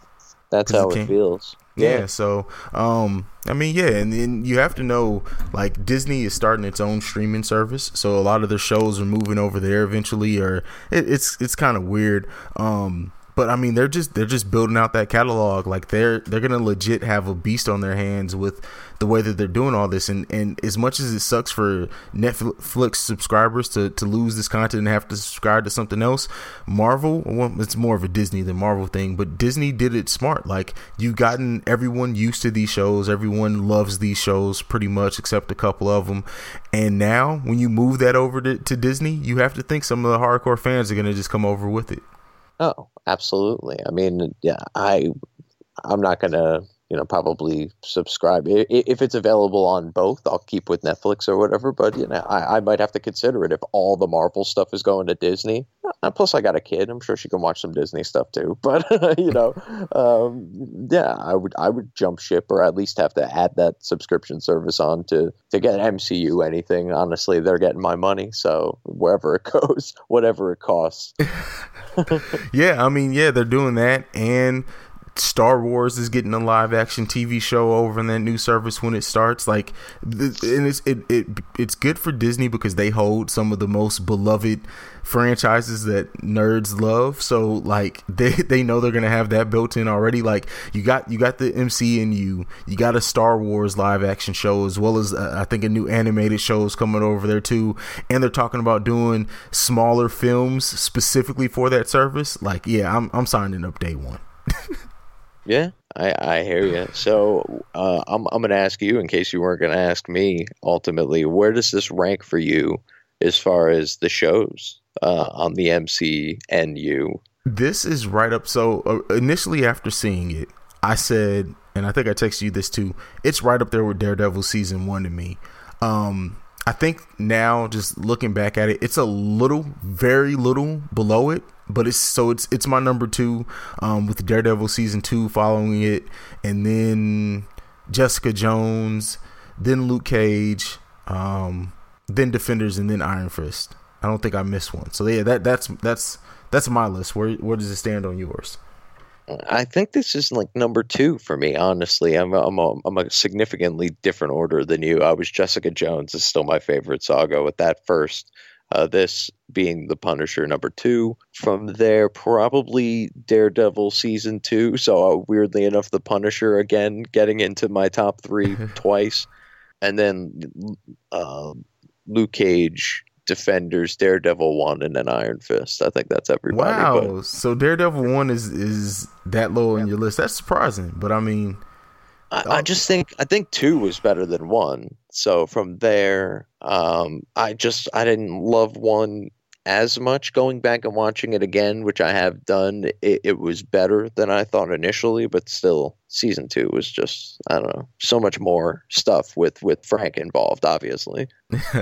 F: That's how it, it feels.
B: Yeah. yeah. so um I mean yeah, and then you have to know like Disney is starting its own streaming service, so a lot of the shows are moving over there eventually or it, it's it's kind of weird. Um but I mean, they're just they're just building out that catalog. Like they're they're gonna legit have a beast on their hands with the way that they're doing all this. And and as much as it sucks for Netflix subscribers to to lose this content and have to subscribe to something else, Marvel well, it's more of a Disney than Marvel thing. But Disney did it smart. Like you've gotten everyone used to these shows. Everyone loves these shows pretty much, except a couple of them. And now when you move that over to, to Disney, you have to think some of the hardcore fans are gonna just come over with it.
F: Oh, absolutely. I mean, yeah, I I'm not gonna you know probably subscribe. If it's available on both i'll keep with netflix or whatever but you know I, I might have to consider it if all the marvel stuff is going to disney. And plus i got a kid i'm sure she can watch some disney stuff too [LAUGHS] but you know um, yeah i would i would jump ship or at least have to add that subscription service on to to get mcu anything. Honestly they're getting my money so wherever it [LAUGHS] goes whatever it costs. [LAUGHS]
B: Yeah i mean yeah they're doing that and Star Wars is getting a live action TV show over in that new service when it starts. Like, and it's it, it it's good for Disney because they hold some of the most beloved franchises that nerds love. So like [LAUGHS] they they know they're gonna have that built in already. Like you got you got the MCNU, you got a Star Wars live action show as well as uh, I think a new animated show is coming over there too. And they're talking about doing smaller films specifically for that service. Like yeah, I'm I'm signing up day one. [LAUGHS]
F: Yeah, I, I hear you. So uh, I'm I'm going to ask you, in case you weren't going to ask me, ultimately, where does this rank for you as far as the shows uh, on the MCNU?
B: This is right up. So uh, initially, after seeing it, I said, and I think I texted you this too. It's right up there with Daredevil season one to me. Um, I think now, just looking back at it, it's a little, very little below it but it's so it's it's my number two um, with Daredevil season two following it, and then Jessica Jones, then Luke Cage, um, then Defenders, and then Iron Fist. I don't think I missed one. So yeah, that that's that's that's my list. Where where does it stand on yours?
F: I think this is like number two for me. Honestly, I'm a, I'm a, I'm a significantly different order than you. I was Jessica Jones is still my favorite, so I'll go with that first. Uh, this being the Punisher number two. From there, probably Daredevil season two. So uh, weirdly enough, the Punisher again getting into my top three [LAUGHS] twice, and then uh, Luke Cage Defenders, Daredevil one, and then Iron Fist. I think that's everybody.
B: Wow! But, so Daredevil one is is that low in your list? That's surprising, but I mean,
F: I, I, just think I think two was better than one. So from there, um, I just I didn't love one as much going back and watching it again, which I have done. It, it, was better than I thought initially, but still, season two was just I don't know so much more stuff with with Frank involved, obviously. [LAUGHS]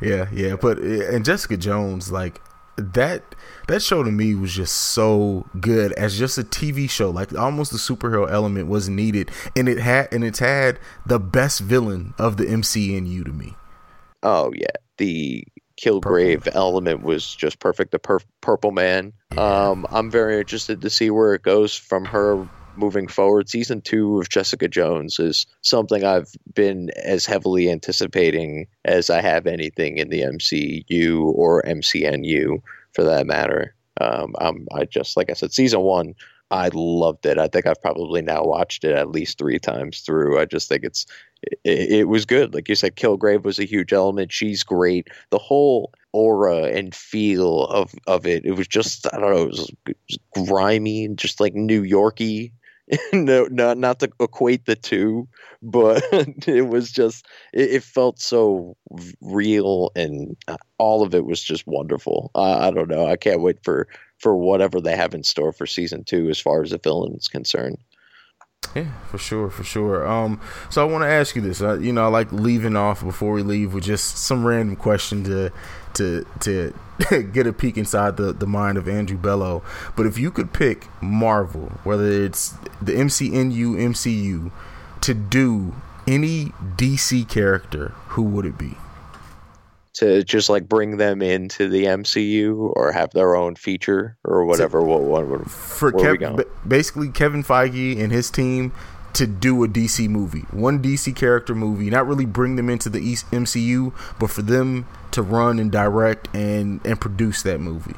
B: yeah, yeah, but and Jessica Jones, like that that show to me was just so good as just a TV show. Like almost the superhero element was needed, and it had and it's had the best villain of the MCNU to me.
F: Oh yeah, the Kilgrave purple. element was just perfect. The pur- Purple Man. Yeah. Um, I'm very interested to see where it goes from her moving forward. Season two of Jessica Jones is something I've been as heavily anticipating as I have anything in the MCU or MCNU for that matter. Um, I'm, I just like I said, season one I loved it. I think I've probably now watched it at least three times through. I just think it's it, it, was good. Like you said, Kilgrave was a huge element. She's great. The whole aura and feel of of it. It was just I don't know. It was, it was grimy and just like New Yorky. [LAUGHS] no, not not to equate the two, but [LAUGHS] it was just it, it, felt so real and uh, all of it was just wonderful. I don't know. I can't wait for for whatever they have in store for season two as far as the villain is concerned.
B: Yeah, for sure, for sure. Um, so I want to ask you this. Uh, you know, I like leaving off before we leave with just some random question to to to [LAUGHS] get a peek inside the the mind of Andrew Bello. But if you could pick Marvel, whether it's the MCNU, MCU, to do any DC character, who would it be?
F: To just like bring them into the MCU or have their own feature or whatever. what, what, what,
B: for basically Kevin Feige and his team to do a DC movie, one DC character movie, not really bring them into the MCU, but for them to run and direct and and produce that movie.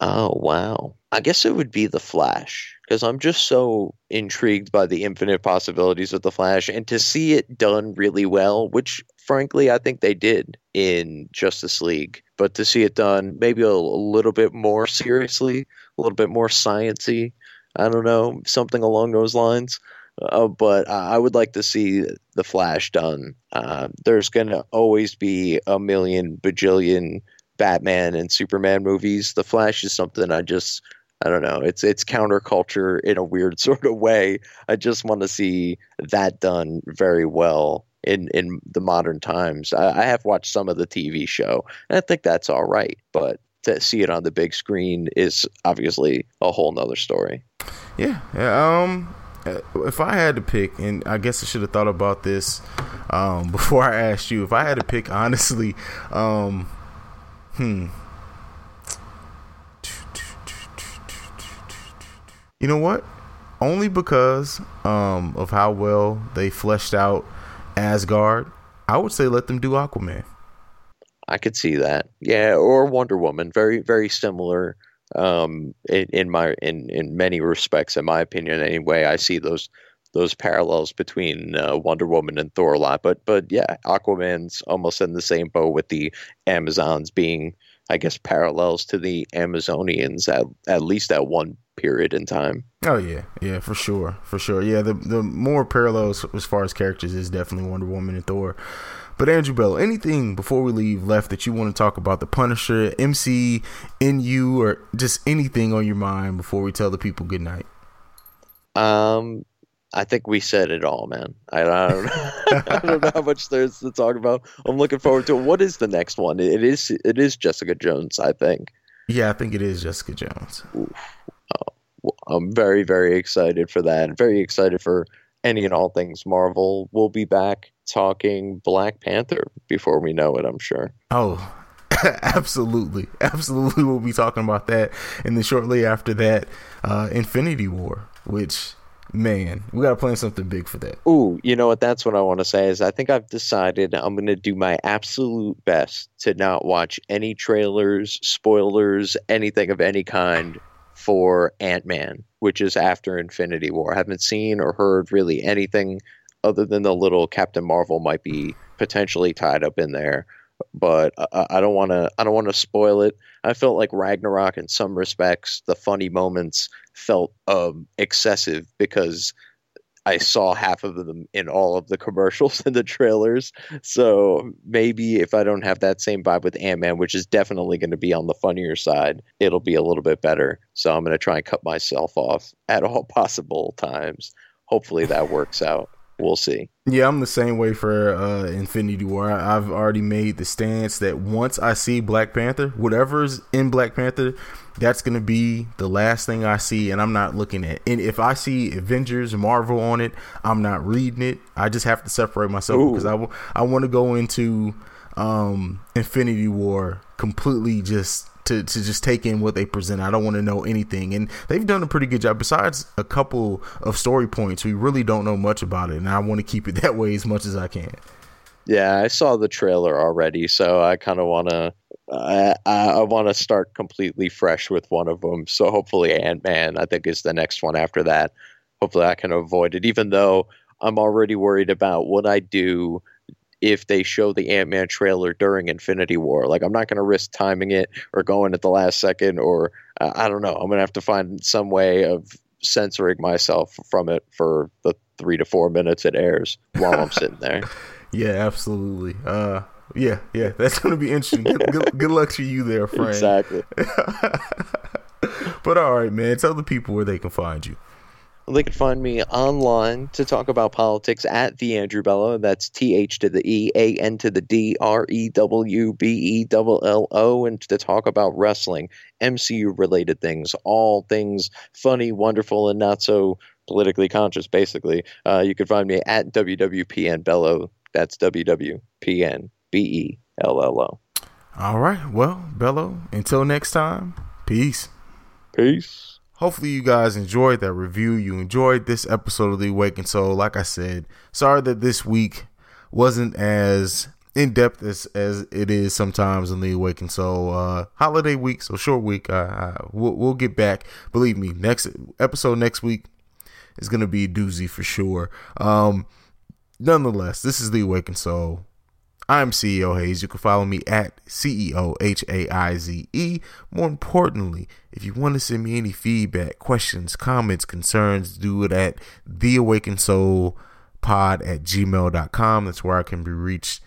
F: Oh wow! I guess it would be the Flash because I'm just so intrigued by the infinite possibilities of the Flash and to see it done really well, which frankly I think they did in Justice League, but to see it done maybe a, a little bit more seriously, a little bit more sciency, I don't know, something along those lines. Uh, but I would like to see the Flash done. Uh, there's going to always be a million bajillion Batman and Superman movies. The Flash is something I just I don't know. It's it's counterculture in a weird [LAUGHS] sort of way. I just want to see that done very well in in the modern times. I, I, have watched some of the TV show, and I think that's all right. But to see it on the big screen is obviously a whole nother story.
B: Yeah. um. If I had to pick, and I guess I should have thought about this um, [LAUGHS] before I asked you. If I had to pick, honestly, um, hmm, You know what? Only because um, of how well they fleshed out Asgard, I would say let them do Aquaman.
F: I could see that. Yeah, or Wonder Woman. Very, very similar. Um, in, in my in in many respects, in my opinion, anyway, I see those those parallels between uh, Wonder Woman and Thor a lot. But but yeah, Aquaman's almost in the same boat with the Amazons being, I guess, parallels to the Amazonians at at least at one period in time.
B: Oh yeah, yeah, for sure, for sure. Yeah, the the more parallels as far as characters is definitely Wonder Woman and Thor. But Andrew Bell, anything before we leave left that you want to talk about the Punisher, MC, NU, or just anything on your mind before we tell the people good night?
F: Um, I think we said it all, man. I, I don't know. [LAUGHS] I don't know how much there's to talk about. I'm looking forward to it. What is the next one? It is it is Jessica Jones, I think.
B: Yeah, I think it is Jessica Jones. Oof.
F: I'm very, very excited for that. Very excited for any and all things Marvel. We'll be back talking Black Panther before we know it, I'm sure.
B: Oh, [LAUGHS] absolutely. Absolutely. We'll be talking about that. And then shortly after that, uh, Infinity War, which man, we got to plan something big for that.
F: Ooh, you know what? That's what I want to say is I think I've decided I'm to do my absolute best to not watch any trailers, spoilers, anything of any kind for Ant Man, which is after Infinity War. I haven't seen or heard really anything other than the little Captain Marvel might be potentially tied up in there. But I, I don't want to. I don't want to spoil it. I felt like Ragnarok in some respects. The funny moments felt um, excessive because I saw half of them in all of the commercials [LAUGHS] and the trailers. So maybe if I don't have that same vibe with Ant Man, which is definitely going to be on the funnier side, it'll be a little bit better. So I'm going to try and cut myself off at all [LAUGHS] possible times. Hopefully that works out we'll see.
B: Yeah, I'm the same way for uh, Infinity War. I've already made the stance that once I see Black Panther, whatever's in Black Panther, that's going to be the last thing I see, and I'm not looking at. And if I see Avengers, Marvel on it, I'm not reading it. I just have to separate myself Ooh. because I, w- I want to go into um, Infinity War completely just to, to just take in what they present. I don't want to know anything. And they've done a pretty good job. Besides a couple of story points, we really don't know much about it. And I want to keep it [LAUGHS] that way as much as I can.
F: Yeah, I saw the trailer already, so I kind of want to. I, I want to start completely fresh with one of them. So hopefully, Ant Man, I think, is the next one after that. Hopefully, I can avoid it, even though I'm already worried about what I do if they show the Ant Man trailer during Infinity War. Like, I'm not going to risk timing it or going at the last second, or uh, I don't know. I'm going to have to find some way of censoring myself from it for the three to four minutes it airs while I'm sitting there. [LAUGHS]
B: Yeah, absolutely. Uh, yeah, yeah, that's going to be interesting. Good, good, good, luck to you there, friend.
F: Exactly. [LAUGHS]
B: but all right, man, tell the people where they can find you.
F: They can find me online to talk about politics at the Andrew Bello. That's T H to the E, A N to the D, R E W B E L L O, and to talk about wrestling, MCU related things, all things funny, wonderful, and not so politically conscious, basically. Uh, you can find me at WWPN Bello. That's WWPN B E L L O.
B: All right. Well, Bello, until next time, peace.
F: Peace.
B: Hopefully, you guys enjoyed that review. You enjoyed this episode of The Awakened Soul. Like I said, sorry that this week wasn't as in depth as, as it is sometimes in The Awakened Soul. Uh, holiday week, so short week. Uh, uh, we'll, we'll get back. Believe me, next episode next week is to be a doozy for sure. Um, nonetheless, this is The Awakened Soul. I'm CEO Haize. You can follow me at CEO H A I Z E. More importantly, if you want to send me any feedback, questions, comments, concerns, do it at theawakensoulpod at gmail.com. That's where I can be reached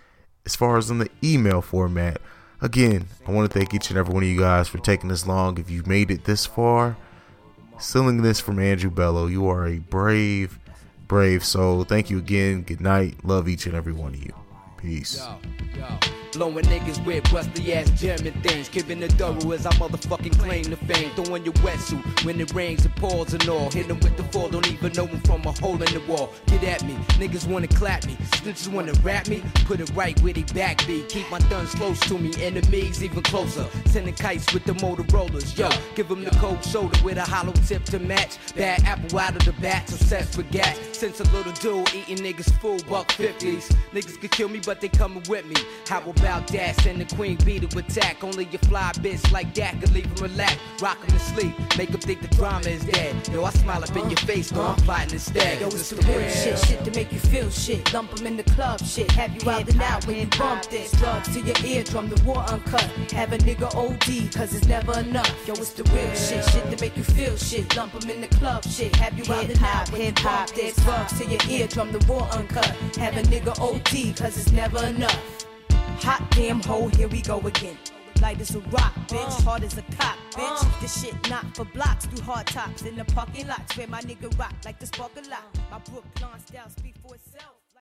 B: as far as in the email format. Again, I want to thank each and every one of you guys for taking this long. If you've made it this far, stealing this from Andrew Bello, you are a brave, brave soul. Thank you again. Good night. Love each and every one of you. Peace. Yo, yo. Blowing niggas with rusty ass German things. Giving the double as I motherfucking claim the fame. Throwing your wetsuit when it rains and pours and all. Hit them with the fall, don't even know them from a hole in the wall. Get at me, niggas wanna clap me. Snitches wanna rap me. Put it right where they back be. Keep my guns close to me, enemies even closer. Sending kites with the Motorola's. Yo, give them the cold shoulder with a hollow tip to match. Bad apple out of the bat, obsessed with gas. Since a little dude eating niggas full buck 50s. Niggas could kill me, but they coming with me. How about that? Send the queen bee to attack. Only your fly bitch like that can leave him relax. Rock him to sleep, make him think the drama is dead. Yo, I smile up in your face, though I'm plotting instead. Yo, it's the real shit, shit to make you feel shit. Lump him in the club, shit. Have you out and out when you bump this. Drugs to your eardrum, the war uncut. Have a nigga OD, cause it's never enough. Yo, it's the real shit, shit to make you feel shit. Lump him in the club, shit. Have you out and out when you bump this. Drugs to your eardrum, the war uncut. Have a nigga OD, cause it's never enough. Hot damn hole, here we go again. Light as a rock, bitch. Uh. Hard as a cop, bitch. Uh. This shit not for blocks. Do hard tops in the parking lots where my nigga rock like the spark a lot. My Brooklyn style speak for itself.